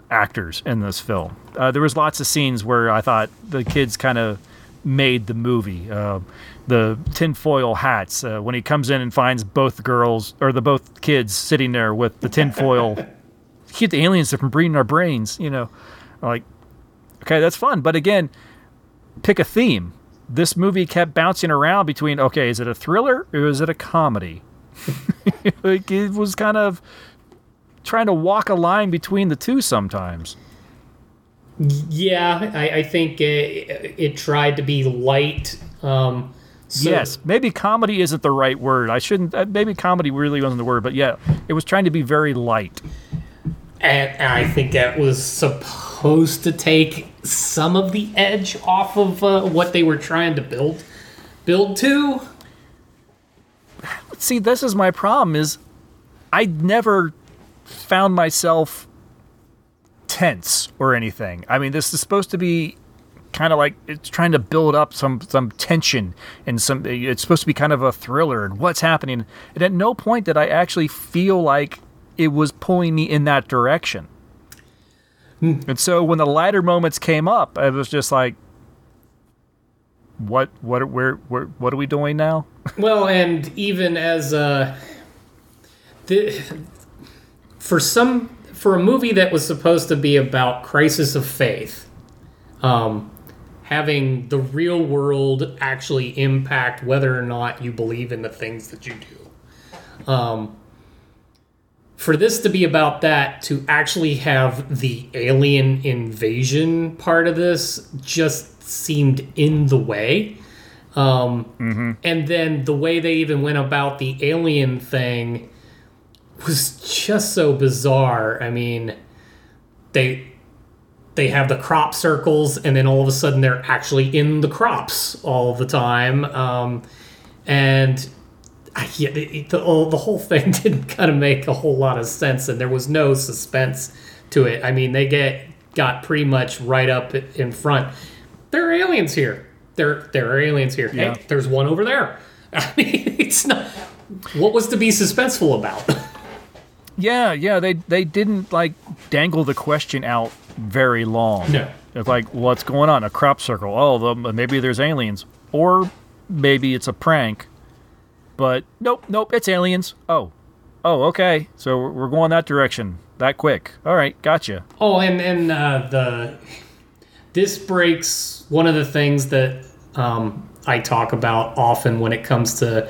actors in this film. Uh, there was lots of scenes where I thought the kids kind of made the movie. Uh, the tinfoil hats uh, when he comes in and finds both girls or the both kids sitting there with the tinfoil. Keep the aliens from breeding our brains. You know, like okay, that's fun. But again, pick a theme. this movie kept bouncing around between okay, is it a thriller or is it a comedy? like it was kind of trying to walk a line between the two sometimes. Yeah, I, I think it, it tried to be light. Um, so, yes, maybe comedy isn't the right word. I shouldn't. uh, Maybe comedy really wasn't the word, but yeah, it was trying to be very light. And, and I think that was supposed to take some of the edge off of uh, what they were trying to build build to. See, this is my problem. Is I never found myself tense or anything. I mean, this is supposed to be kind of like it's trying to build up some some tension and some. It's supposed to be kind of a thriller and what's happening. And at no point did I actually feel like it was pulling me in that direction. And so when the lighter moments came up, I was just like, "What? What? Where? Where? What are we doing now?" Well, and even as uh, the, for some for a movie that was supposed to be about crisis of faith, um, having the real world actually impact whether or not you believe in the things that you do. Um, for this to be about that, to actually have the alien invasion part of this just seemed in the way. Um, And then the way they even went about the alien thing was just so bizarre. I mean, they they have the crop circles, and then all of a sudden they're actually in the crops all the time. Um, and yeah, the, oh, the whole thing didn't kind of make a whole lot of sense, and there was no suspense to it. I mean, they get got pretty much right up in front. There are aliens here. There, there are aliens here. Yeah. Hey, there's one over there. I mean, it's not. What was to be suspenseful about? Yeah, yeah, they they didn't like dangle the question out very long. No. It's like, what's going on? A crop circle. Oh, the, maybe there's aliens, or maybe it's a prank. But nope, nope, it's aliens. Oh, oh, okay. So we're- going that direction that quick. All right, gotcha. Oh, and and uh, the this breaks one of the things that um, I talk about often when it comes to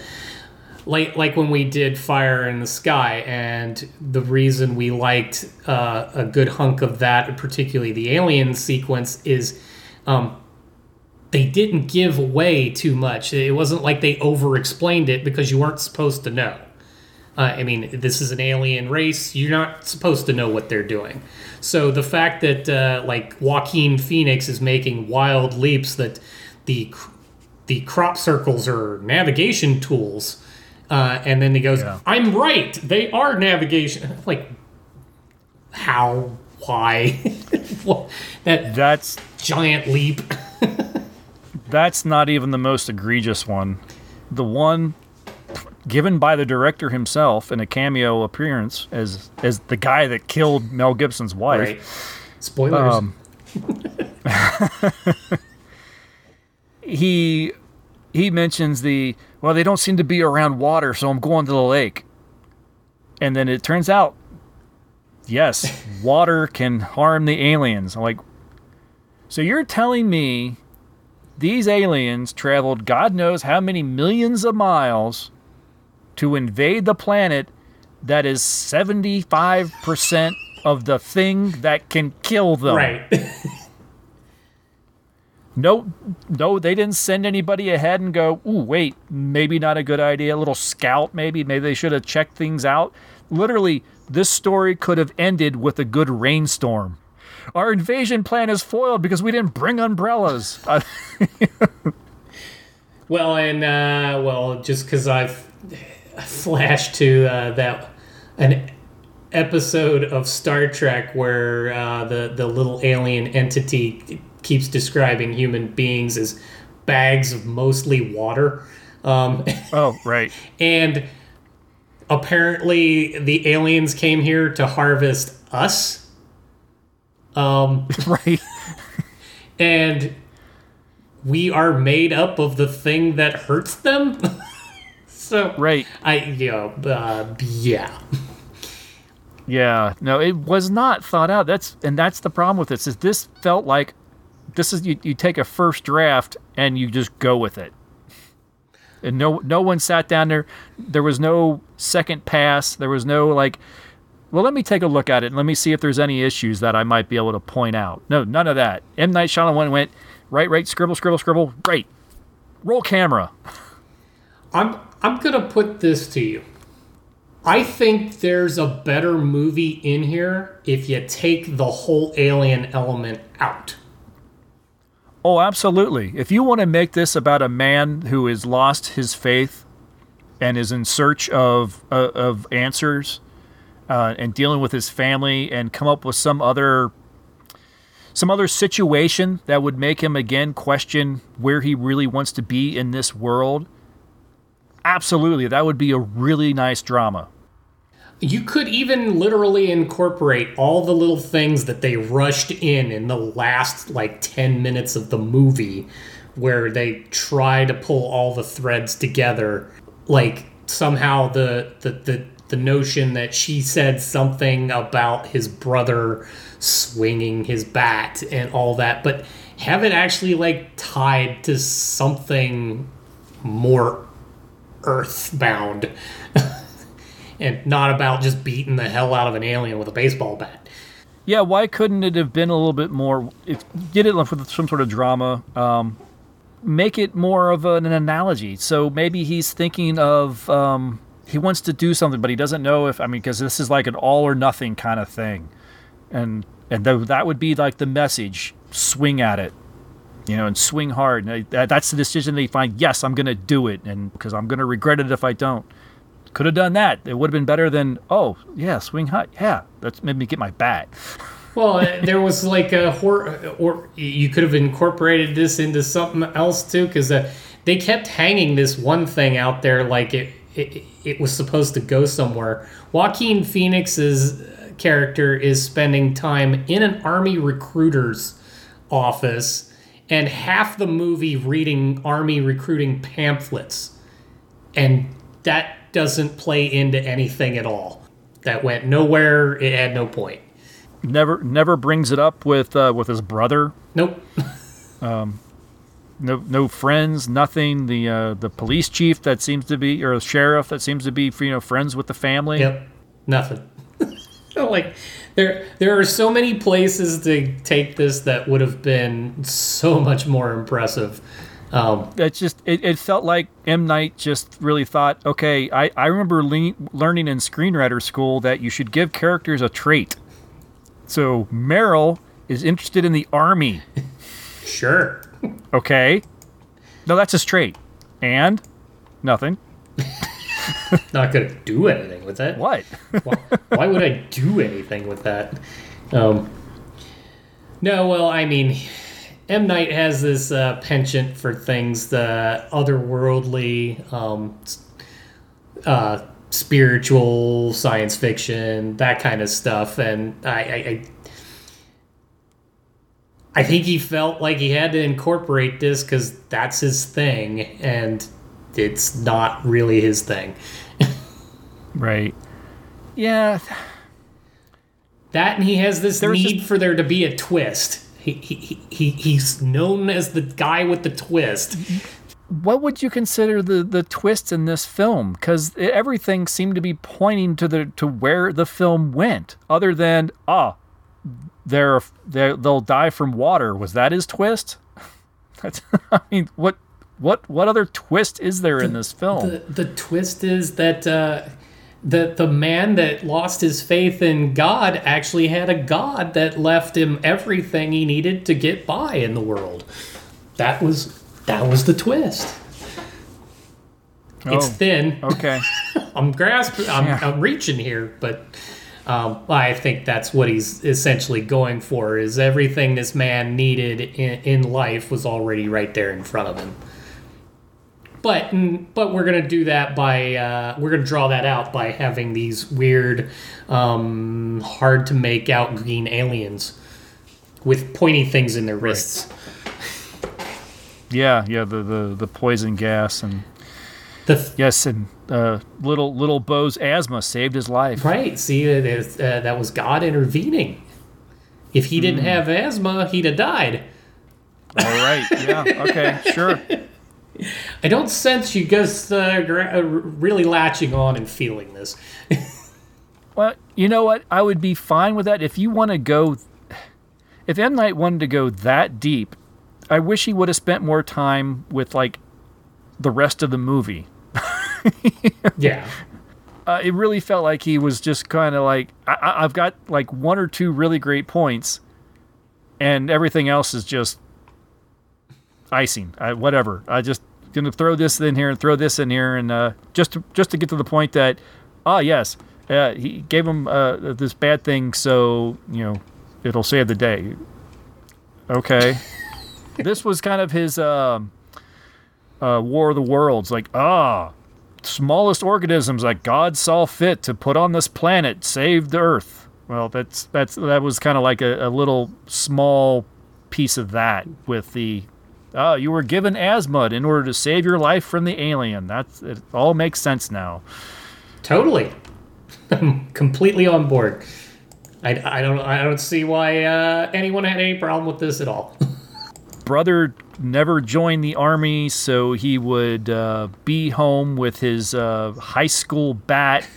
like like when we did Fire in the Sky, and the reason we liked uh, a good hunk of that, particularly the alien sequence, is um, they didn't give away too much. It wasn't like they over explained it because you weren't supposed to know. Uh, I mean, this is an alien race. You're not supposed to know what they're doing. So the fact that uh, like Joaquin Phoenix is making wild leaps that the the crop circles are navigation tools, uh, and then he goes, "I'm right. They are navigation." Like, how? Why? What- that That's giant leap. that's not even the most egregious one. The one given by the director himself in a cameo appearance as as the guy that killed Mel Gibson's wife. Right. Spoilers. Um, he he mentions the well they don't seem to be around water so i'm going to the lake and then it turns out yes water can harm the aliens i'm like so you're telling me these aliens traveled god knows how many millions of miles to invade the planet that is 75% of the thing that can kill them right. no, no, they didn't send anybody ahead and go, ooh, wait, maybe not a good idea. A little scout, maybe. Maybe they should have checked things out. Literally, this story could have ended with a good rainstorm. Our invasion plan is foiled because we didn't bring umbrellas. Uh, Well, and uh, well, just because I've flashed to uh, that an episode of Star Trek where uh, the the little alien entity keeps describing human beings as bags of mostly water. Um, oh, right. and apparently, the aliens came here to harvest us. Um, right. and we are made up of the thing that hurts them. so right, I you know, uh, yeah. Yeah, no, it was not thought out. That's and that's the problem with this. Is this felt like this is you, you take a first draft and you just go with it. And no no one sat down there. There was no second pass. There was no like, well, let me take a look at it and let me see if there's any issues that I might be able to point out. No, none of that. M Night Shyamalan went, went right, right, scribble, scribble, scribble, right. Roll camera. I'm I'm gonna put this to you. I think there's a better movie in here if you take the whole alien element out. Oh, absolutely. If you want to make this about a man who has lost his faith and is in search of uh, of answers uh, and dealing with his family and come up with some other some other situation that would make him again question where he really wants to be in this world, absolutely, that would be a really nice drama. You could even literally incorporate all the little things that they rushed in in the last like 10 minutes of the movie where they try to pull all the threads together. Like somehow the the the, the notion that she said something about his brother swinging his bat and all that, but have it actually like tied to something more earthbound and not about just beating the hell out of an alien with a baseball bat. Yeah, why couldn't it have been a little bit more? If, get it with some sort of drama. Um, make it more of an, analogy. So maybe he's thinking of um, he wants to do something, but he doesn't know if I mean because this is like an all or nothing kind of thing, and and th- that would be like the message: swing at it, you know, and swing hard. And that's the decision they find. Yes, I'm going to do it, and because I'm going to regret it if I don't. Could have done that. It would have been better than oh yeah, swing high. Yeah, that's made me get my bat. well, uh, there was like a or you could have incorporated this into something else too, because uh, they kept hanging this one thing out there like it, it it was supposed to go somewhere. Joaquin Phoenix's character is spending time in an army recruiter's office and half the movie reading army recruiting pamphlets. And that doesn't play into anything at all. That went nowhere. It had no point. Never, never brings it up with uh, with his brother. Nope. um, no, no friends, nothing. The uh, the police chief that seems to be, or the sheriff that seems to be, you know, friends with the family. Yep. Nothing. like there, there are so many places to take this that would have been so much more impressive. Um, it's just it, it, felt like M Night just really thought, okay, I I remember le- learning in screenwriter school that you should give characters a trait. So Merrill is interested in the army. sure. okay. No, that's a trait. And nothing. Not gonna do anything with that. What? why, why, would I do anything with that? Um, no, well, I mean, M Night has this uh, penchant for things the otherworldly, um, uh, spiritual, science fiction, that kind of stuff, and I, I, I I think he felt like he had to incorporate this because that's his thing, and it's not really his thing. right. Yeah. That and he has this There's need just... for there to be a twist. He, he, he, he's known as the guy with the twist. What would you consider the, the twist in this film? Because everything seemed to be pointing to the to where the film went, other than ah, they're, they're they'll die from water. Was that his twist? That's, I mean, what what what other twist is there the, in this film? The, the twist is that uh, the the man that lost his faith in God actually had a God that left him everything he needed to get by in the world. That was that was the twist. Oh, it's thin. Okay. I'm grasping. I'm, yeah. I'm, reaching here, but um, I think that's what he's essentially going for. Is everything this man needed in, in life was already right there in front of him but but we're gonna do that by uh, we're gonna draw that out by having these weird, um, hard to make out green aliens with pointy things in their wrists. Right. Yeah, yeah, the, the the poison gas and th- yes, and uh, little little Bo's asthma saved his life. Right. See, uh, that was God intervening. If he didn't mm. have asthma, he'd have died. All right. Yeah. Okay. Sure. I don't sense you guys uh, uh, really latching on and feeling this. Well, you know what? I would be fine with that if you want to go. If M Night wanted to go that deep, I wish he would have spent more time with like the rest of the movie. yeah. Uh, it really felt like he was just kind of like I- I- I've got like one or two really great points, and everything else is just icing. I, whatever. I just gonna throw this in here and throw this in here, and uh, just to, just to get to the point that ah yes, uh, he gave him uh, this bad thing, so you know it'll save the day. Okay, this was kind of his um, uh, War of the Worlds, like ah smallest organisms that God saw fit to put on this planet saved the Earth. Well, that's that's that was kind of like a, a little small piece of that with the oh you were given asthma in order to save your life from the alien. That's it all makes sense now. Totally. I'm completely on board. I, I don't I don't see why uh, anyone had any problem with this at all. Brother never joined the army, so he would uh, be home with his uh, high school bat.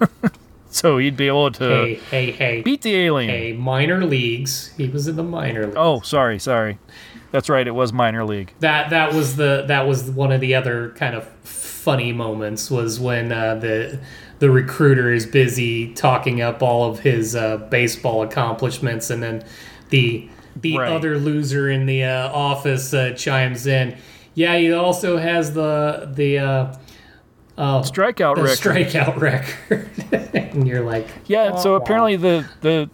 so he'd be able to hey, hey, hey. beat the alien. Hey, minor leagues. He was in the minor leagues. Oh, sorry, sorry. That's right. It was minor league. That that was the that was one of the other kind of funny moments was when uh, the the recruiter is busy talking up all of his uh, baseball accomplishments, and then the the Right. other loser in the uh, office uh, chimes in. Yeah, he also has the the uh, uh, strikeout the record. strikeout record, and you're like, Yeah, so "Oh, apparently the the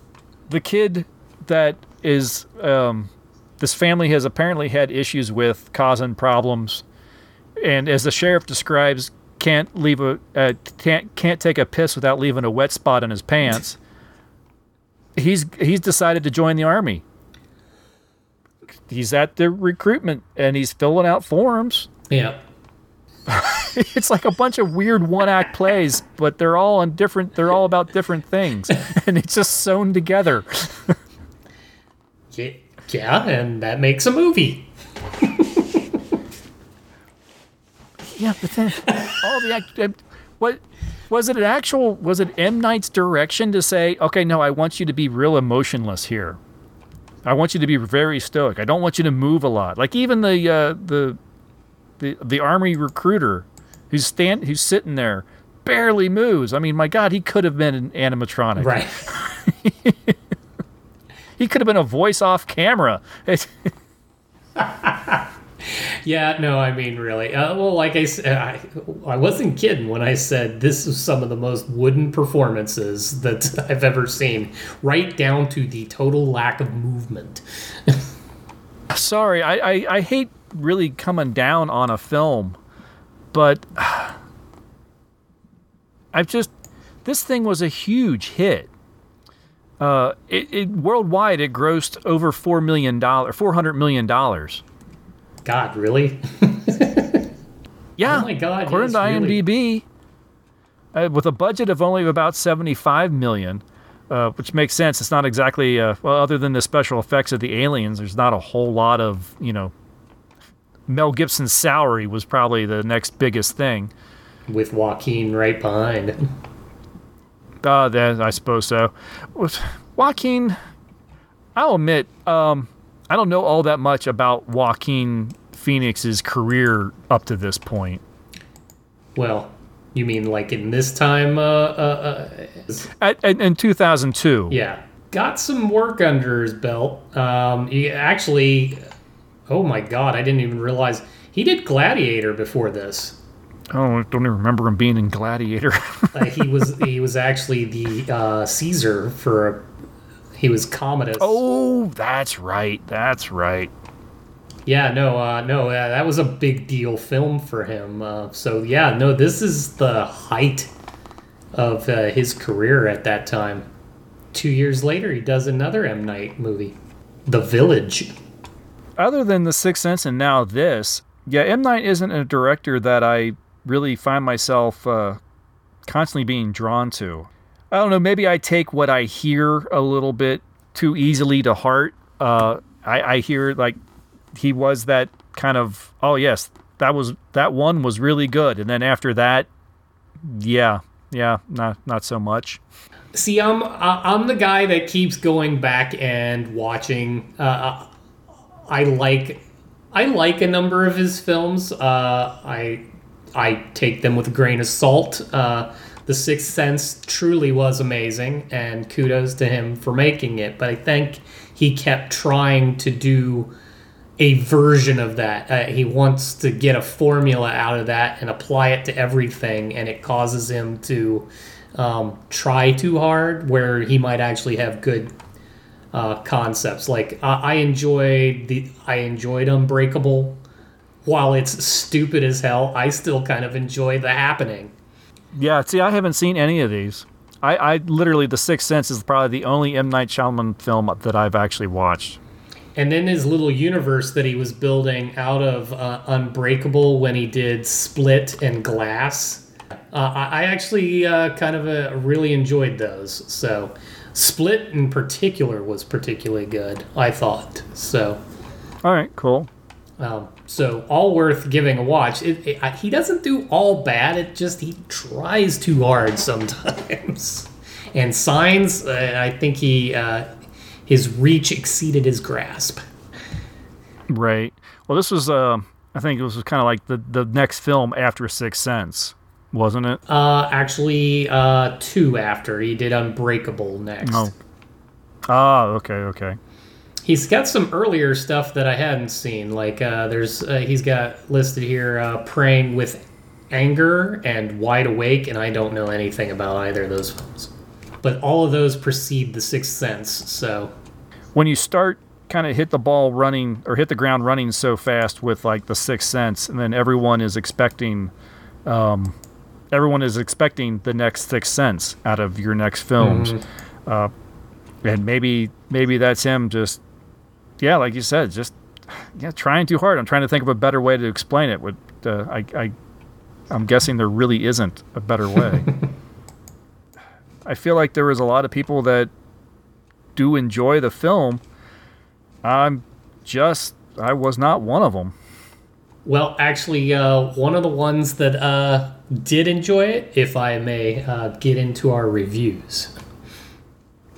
the kid that is um, this family has apparently had issues with causing problems, and as the sheriff describes, can't leave a uh, can't can't take a piss without leaving a wet spot in his pants. he's he's decided to join the army. He's at the recruitment and he's filling out forms. yeah. it's like a bunch of weird one act plays, but they're all on different they're all about different things. and it's just sewn together. Yeah, yeah, and that makes a movie. Yeah, but then all the act, what was it an actual was it M Night's direction to say, okay, no, I want you to be real emotionless here. I want you to be very stoic. I don't want you to move a lot. Like even the uh, the the the army recruiter who's stand who's sitting there barely moves. I mean, my God, he could have been an animatronic. Right. He could have been a voice off camera. Yeah, no, I mean, really. Uh, well, like I said, I, I wasn't kidding when I said this is some of the most wooden performances that I've ever seen, right down to the total lack of movement. sorry, I, I, I hate really coming down on a film, but I've just this thing was a huge hit. Uh, it, it worldwide it grossed over four million dollars, four hundred million dollars. God, really? Yeah, Oh my God, according to really. IMDb, uh, with a budget of only about seventy-five million, uh, which makes sense. It's not exactly uh, well, other than the special effects of the aliens. There's not a whole lot of you know. Mel Gibson's salary was probably the next biggest thing. With Joaquin right behind. Uh, then I suppose so. Was- Joaquin, I'll admit, um, I don't know all that much about Joaquin Phoenix's career up to this point. Well, you mean like in this time? Uh, uh, uh, At, in 2002. yeah, got some work under his belt. Um, he actually, oh my God, I didn't even realize he did Gladiator before this. Oh, I don't even remember him being in Gladiator. Uh, he was he was actually the uh, Caesar for he was Commodus. oh, that's right. That's right. Yeah, no, uh, no, uh, that was a big deal film for him. Uh, so yeah, no, this is the height of uh, his career at that time. Two years later, he does another M Night movie, The Village. Other than The Sixth Sense and now this, yeah, M. Night isn't a director that I really find myself uh, constantly being drawn to. I don't know, maybe I take what I hear a little bit too easily to heart. Uh, I, I hear like he was that kind of oh yes that was that one was really good and then after that yeah yeah not not so much See, I'm I'm the guy that keeps going back and watching. Uh, I like I like a number of his films. Uh, I I take them with a grain of salt. Uh, the Sixth Sense truly was amazing, and kudos to him for making it. But I think he kept trying to do a version of that. Uh, he wants to get a formula out of that and apply it to everything, and it causes him to um, try too hard where he might actually have good uh, concepts. Like I, I enjoyed the I enjoyed Unbreakable. While it's stupid as hell, I still kind of enjoy the happening. Yeah see i haven't seen any of these i i literally the sixth sense is probably the only m night Shyamalan film that i've actually watched And then his little universe that he was building out of uh, Unbreakable when he did Split and Glass. Uh, I, I actually uh, kind of uh, really enjoyed those. So, Split in particular was particularly good, I thought. So, all right cool um, so all worth giving a watch. It, it, I- he doesn't do all bad. It just he tries too hard sometimes. And Signs, uh, I think he uh, his reach exceeded his grasp. Right. Well, this was, uh, I think it was kind of like the, the next film after Sixth Sense, wasn't it? Uh, actually, uh, two after he did Unbreakable next. Oh. Ah, okay, okay. He's got some earlier stuff that I hadn't seen. Like uh, there's uh, he's got listed here uh, praying with anger and wide awake, and I don't know anything about either of those films. But all of those precede the Sixth Sense. So When you start kind of hit the ball running or hit the ground running so fast with like the Sixth Sense, and then everyone is expecting, um, everyone is expecting the next Sixth Sense out of your next films, Mhm. uh, and maybe maybe that's him just, yeah, like you said, just yeah, trying too hard. I'm trying to think of a better way to explain it. Would uh, I, I, I'm guessing there really isn't a better way. I feel like there was a lot of people that do enjoy the film. I'm just I was not one of them. Well, actually, uh, one of the ones that uh, did enjoy it, if I may uh, get into our reviews.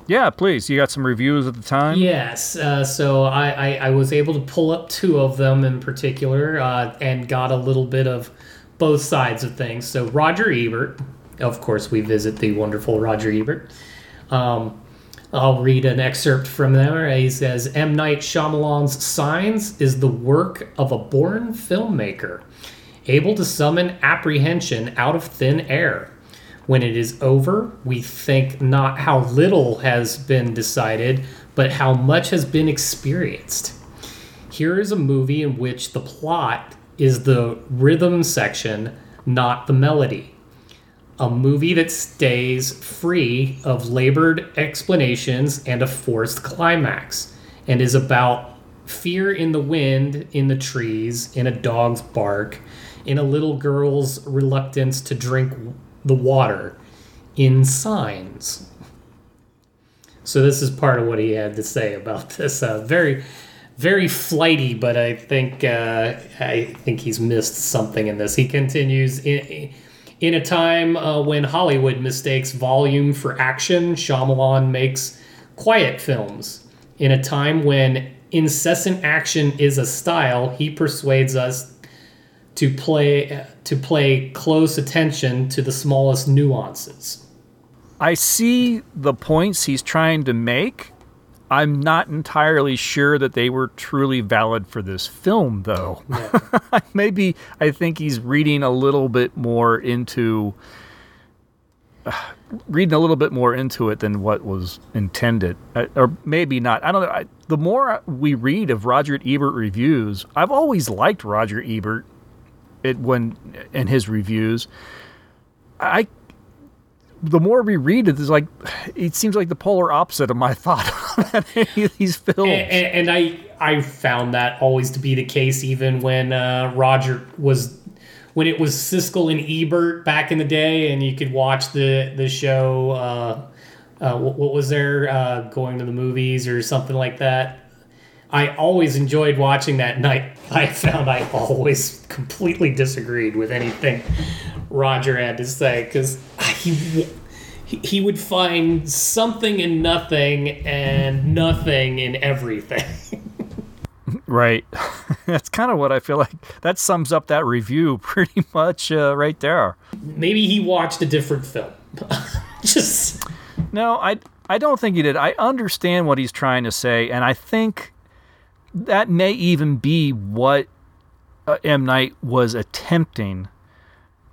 Yeah, please. You got some reviews at the time. Yes, uh, so I, I, I was able to pull up two of them in particular uh, and got a little bit of both sides of things. So, Roger Ebert, of course, we visit the wonderful Roger Ebert. Um, I'll read an excerpt from there. He says M. Night Shyamalan's Signs is the work of a born filmmaker, able to summon apprehension out of thin air. When it is over, we think not how little has been decided, but how much has been experienced. Here is a movie in which the plot is the rhythm section, not the melody. A movie that stays free of labored explanations and a forced climax, and is about fear in the wind, in the trees, in a dog's bark, in a little girl's reluctance to drink the water, in signs. So this is part of what he had to say about this. Uh, very, very flighty, but I think uh, I think he's missed something in this. He continues in, in a time uh, when Hollywood mistakes volume for action. Shyamalan makes quiet films. In a time when incessant action is a style, he persuades us to play to play close attention to the smallest nuances. I see the points he's trying to make. I'm not entirely sure that they were truly valid for this film, though. Maybe I think he's reading a little bit more into reading a little bit more into it than what was intended, Uh, or maybe not. I don't know. I, the more we read of Roger Ebert reviews, I've always liked Roger Ebert. It when in his reviews, I the more we read it, it's like it seems like the polar opposite of my thought on any of these films. And, and, I I found that always to be the case, even when uh, Roger was when it was Siskel and Ebert back in the day, and you could watch the the show. Uh, uh, what, what was there? Uh, going to the movies or something like that. I always enjoyed watching that night. I found I always completely disagreed with anything Roger had to say because he he would find something in nothing and nothing in everything. Right. That's kind of what I feel like. That sums up that review pretty much uh, right there. Maybe he watched a different film. Just no, I I don't think he did. I understand what he's trying to say, and I think that may even be what uh, M Night was attempting,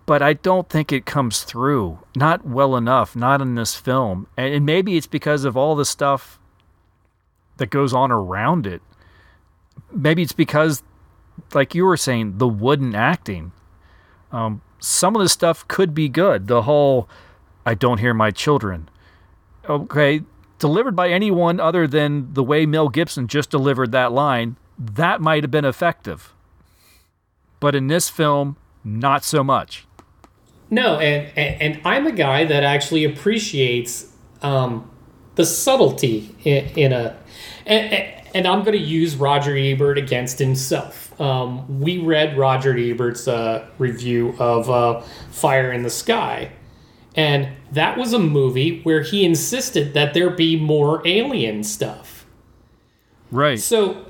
but I don't think it comes through. Not well enough. Not in this film, and, and maybe it's because of all the stuff that goes on around it maybe it's because, like you were saying, the wooden acting. Um, some of the stuff could be good. The whole, I don't hear my children. Okay, delivered by anyone other than the way Mel Gibson just delivered that line, that might have been effective. But in this film, not so much. No, and and, and I'm a guy that actually appreciates um, the subtlety in, in a. And, and I'm going to use Roger Ebert against himself. Um, we read Roger Ebert's uh, review of uh, Fire in the Sky, and that was a movie where he insisted that there be more alien stuff. Right. So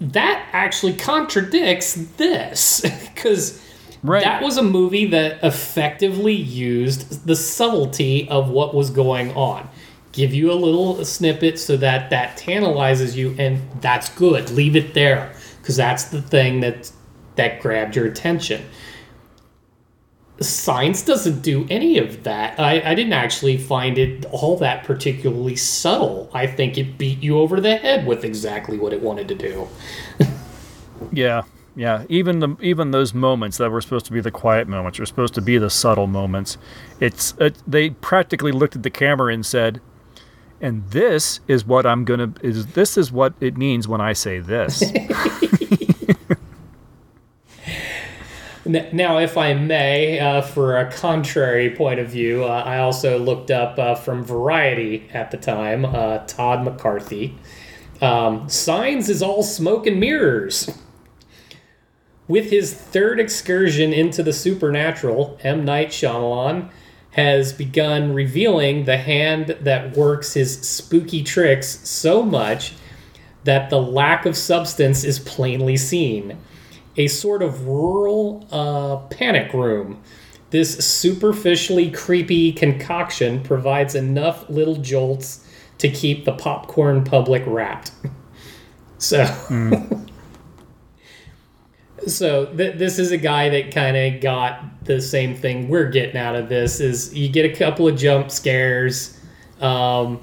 that actually contradicts this because right. that was a movie that effectively used the subtlety of what was going on give you a little snippet so that that tantalizes you and that's good leave it there because that's the thing that that grabbed your attention Signs doesn't do any of that. I, I didn't actually find it all that particularly subtle. I think it beat you over the head with exactly what it wanted to do. Yeah yeah. Even the even those moments that were supposed to be the quiet moments were supposed to be the subtle moments. It's it, they practically looked at the camera and said and this is what I'm gonna is this is what it means when I say this. now, if I may, uh, for a contrary point of view, uh, I also looked up uh, from Variety at the time, uh, Todd McCarthy. Um, Signs is all smoke and mirrors. With his third excursion into the supernatural, M. Night Shyamalan has begun revealing the hand that works his spooky tricks so much that the lack of substance is plainly seen. A sort of rural uh, panic room. This superficially creepy concoction provides enough little jolts to keep the popcorn public wrapped. so. Mm. so th- this is a guy that kind of got the same thing we're getting out of this is you get a couple of jump scares um,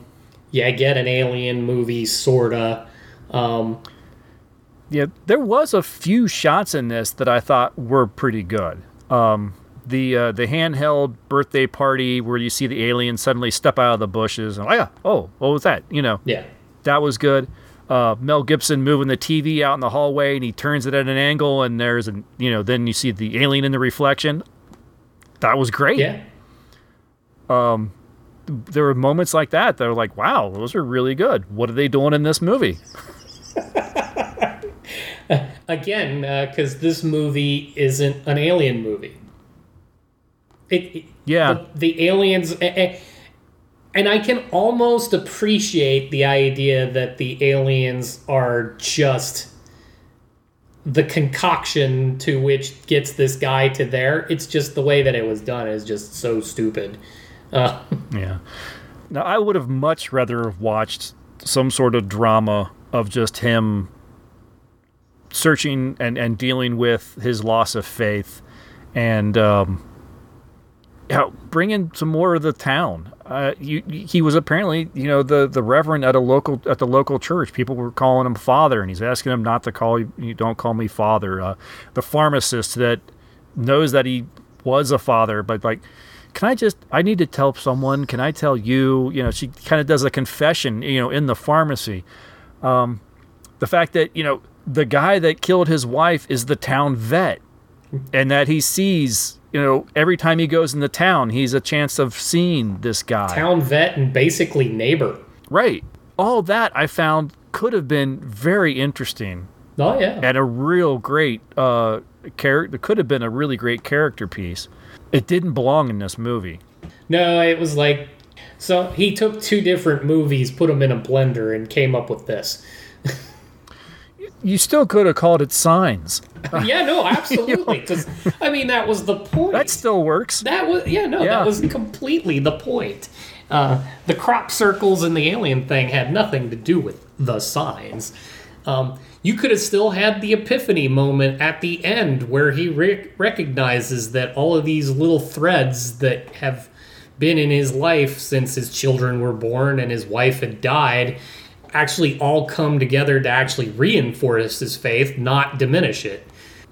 yeah get an alien movie sorta um, yeah there was a few shots in this that i thought were pretty good um, the uh, the handheld birthday party where you see the alien suddenly step out of the bushes and oh yeah oh what was that you know yeah that was good uh, Mel Gibson moving the TV out in the hallway and he turns it at an angle and there's an you know then you see the alien in the reflection. That was great. Yeah. Um, there were moments like that that are like, wow, those are really good. What are they doing in this movie? Again, because uh, this movie isn't an alien movie. It, it yeah. The, the aliens. And I can almost appreciate the idea that the aliens are just the concoction to which gets this guy to there. It's just the way that it was done is just so stupid. Uh, yeah. Now I would have much rather have watched some sort of drama of just him searching and, and dealing with his loss of faith and um, yeah, bring in some more of the town. Uh, you, he was apparently, you know, the, the reverend at a local at the local church. People were calling him father, and he's asking him not to call. You don't call me father. Uh, the pharmacist that knows that he was a father, but like, can I just? I need to tell someone. Can I tell you? You know, she kind of does a confession. You know, in the pharmacy. Um, the fact that you know the guy that killed his wife is the town vet, and that he sees you know, every time he goes in the town, he's a chance of seeing this guy. Town vet and basically neighbor. Right. All that I found could have been very interesting Oh yeah. and a real great uh, character. Could have been a really great character piece. It didn't belong in this movie. No, it was like so he took two different movies, put them in a blender, and came up with this. You still could have called it Signs. yeah, no, absolutely. Because I mean, that was the point. That still works. That was yeah, no, Yeah. that was completely the point. Uh, the crop circles and the alien thing had nothing to do with the signs. Um, you could have still had the epiphany moment at the end where he re- recognizes that all of these little threads that have been in his life since his children were born and his wife had died actually all come together to actually reinforce his faith, not diminish it.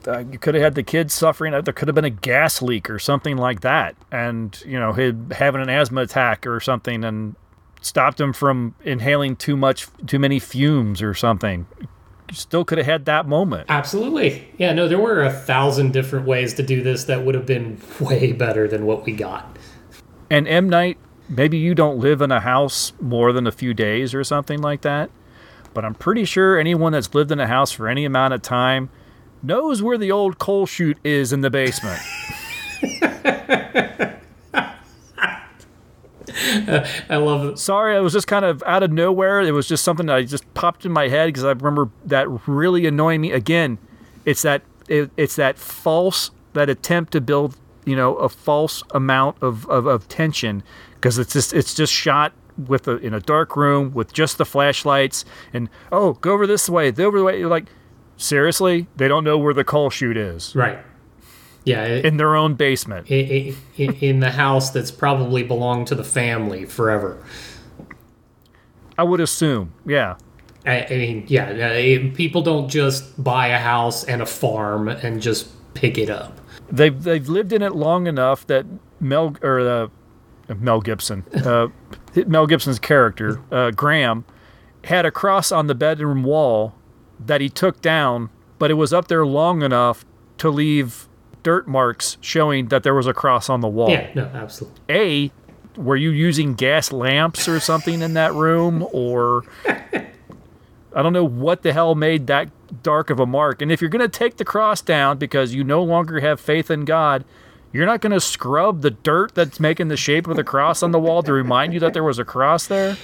uh, you could have had the kids suffering. uh, There could have been a gas leak or something like that, and you know, him having an asthma attack or something, and stopped him from inhaling too much, too many fumes or something. You still could have had that moment. Absolutely. Yeah, no, there were a thousand different ways to do this that would have been way better than what we got. And M Night, maybe you don't live in a house more than a few days or something like that, but I'm pretty sure anyone that's lived in a house for any amount of time knows where the old coal chute is in the basement. I love it. Sorry, I was just kind of out of nowhere. It was just something that I just popped in my head because I remember that really annoying me. Again, it's that it, it's that false that attempt to build you know a false amount of of, of tension because it's just it's just shot with a in a dark room with just the flashlights and oh go over this way go over the way you're like seriously they don't know where the coal chute is Right. Yeah. It, in their own basement i- i- in, the house that's probably belonged to the family forever. I would assume yeah I, I mean, yeah, it- people don't just buy a house and a farm and just pick it up. they've they've lived in it long enough that Mel or uh, Mel Gibson, uh, Mel Gibson's character uh, Graham, had a cross on the bedroom wall that he took down, but it was up there long enough to leave dirt marks showing that there was a cross on the wall. Yeah, no, absolutely. A, were you using gas lamps or something in that room, or I don't know what the hell made that dark of a mark. And if you're going to take the cross down because you no longer have faith in God, you're not going to scrub the dirt that's making the shape of the cross on the wall to remind you that there was a cross there.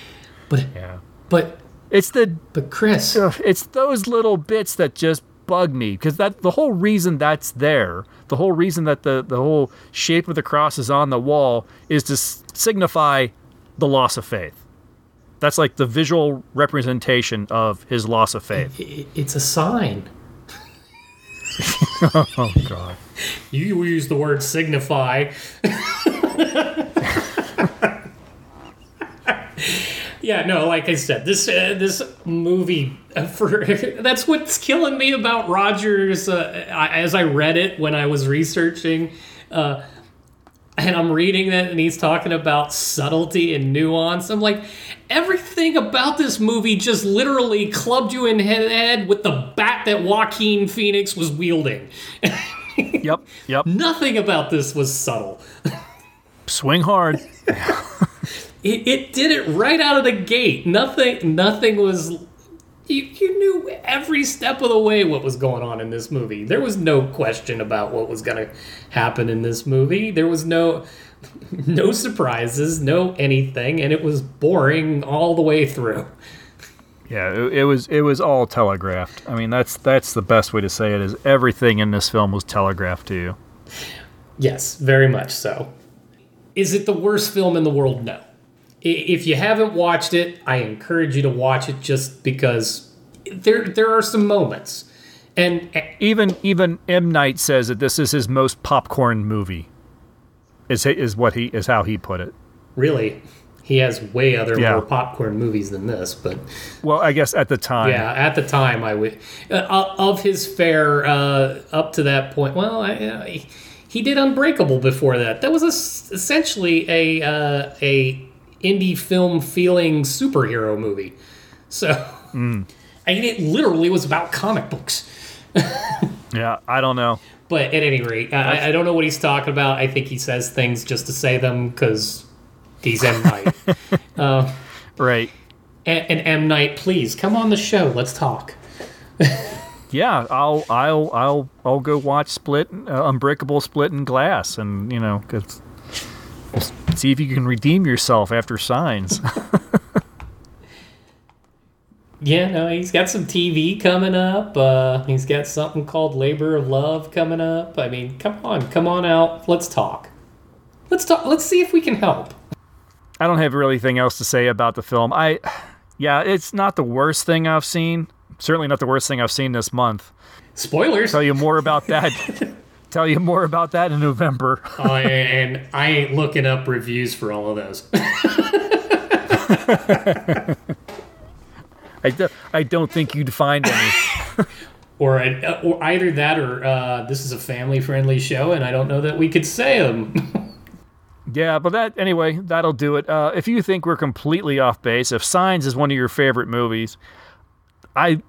But yeah, but it's the but Chris, it's those little bits that just bug me because that the whole reason that's there, the whole reason that the the whole shape of the cross is on the wall is to s- signify the loss of faith. That's like the visual representation of his loss of faith. it's a sign. oh God. You use the word signify. yeah, no, like I said, this uh, this movie uh, for that's what's killing me about Rogers. Uh, as I read it when I was researching, uh, and I'm reading it, and he's talking about subtlety and nuance. I'm like, everything about this movie just literally clubbed you in the head with the bat that Joaquin Phoenix was wielding. yep, yep. Nothing about this was subtle. Swing hard. It, it did it right out of the gate. Nothing nothing was you, you knew every step of the way what was going on in this movie. There was no question about what was going to happen in this movie. There was no no surprises, no anything, and it was boring all the way through. Yeah, it, it was it was all telegraphed. I mean, that's that's the best way to say it. Is everything in this film was telegraphed to you? Yes, very much so. Is it the worst film in the world? No. If you haven't watched it, I encourage you to watch it just because there there are some moments. And even even M Night says that this is his most popcorn movie. Is is what he is how he put it. Really, he has way other Yeah. more popcorn movies than this, but Well, I guess at the time. yeah, at the time I would uh, of his fare uh, up to that point. Well, I, uh, he- did Unbreakable before that. That was a essentially a uh, a indie film feeling superhero movie. So Mm. I mean, it literally was about comic books. Yeah, I don't know. But at any rate, I, I don't know what he's talking about. I think he says things just to say them because he's M Night. uh, Right. and, and M Night, please come on the show. Let's talk. yeah, I'll I'll I'll I'll go watch Split, uh, Unbreakable, Split and Glass, and you know, cause see if you can redeem yourself after Signs. yeah, no, he's got some TV coming up. Uh, he's got something called Labor of Love coming up. I mean, come on, come on out. Let's talk. Let's talk. Let's see if we can help. I don't have really anything else to say about the film. I, yeah, it's not the worst thing I've seen. Certainly not the worst thing I've seen this month. Spoilers. Tell you more about that. tell you more about that in November. oh, and I ain't looking up reviews for all of those. I, do, I don't think you'd find any. or, a, or either that or uh, this is a family friendly show and I don't know that we could say them. Yeah, but that anyway, that'll do it. Uh, if you think we're completely off base, if Signs is one of your favorite movies, I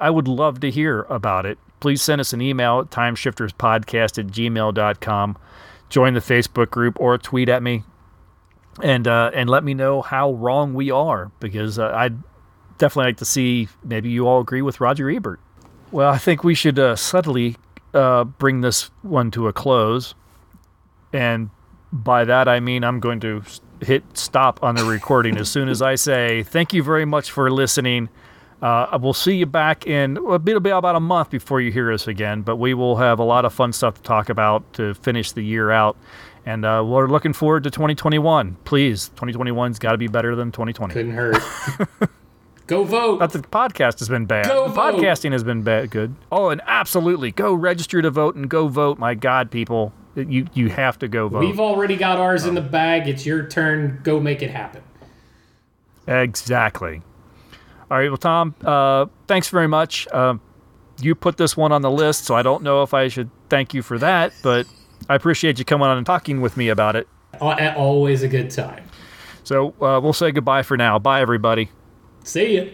I would love to hear about it. Please send us an email at timeshifterspodcast at gmail.com. Join the Facebook group or tweet at me and uh, and let me know how wrong we are because uh, I'd definitely like to see maybe you all agree with Roger Ebert. Well, I think we should uh, subtly uh, bring this one to a close and by that I mean I'm going to hit stop on the recording as soon as I say thank you very much for listening. Uh, we'll see you back in a bit, it'll be about a month before you hear us again, but we will have a lot of fun stuff to talk about to finish the year out. And uh, we're looking forward to 2021. Please, 2021's got to be better than 2020. Couldn't hurt. Go vote. Not that the podcast has been bad. Go the vote. Podcasting has been bad. Good. Oh, and absolutely, go register to vote and go vote. My God, people, you you have to go vote. We've already got ours in the bag. It's your turn. Go make it happen. Exactly. All right. Well, Tom, uh, thanks very much. Uh, you put this one on the list, so I don't know if I should thank you for that, but I appreciate you coming on and talking with me about it. Always a good time. So uh, we'll say goodbye for now. Bye, everybody. See you.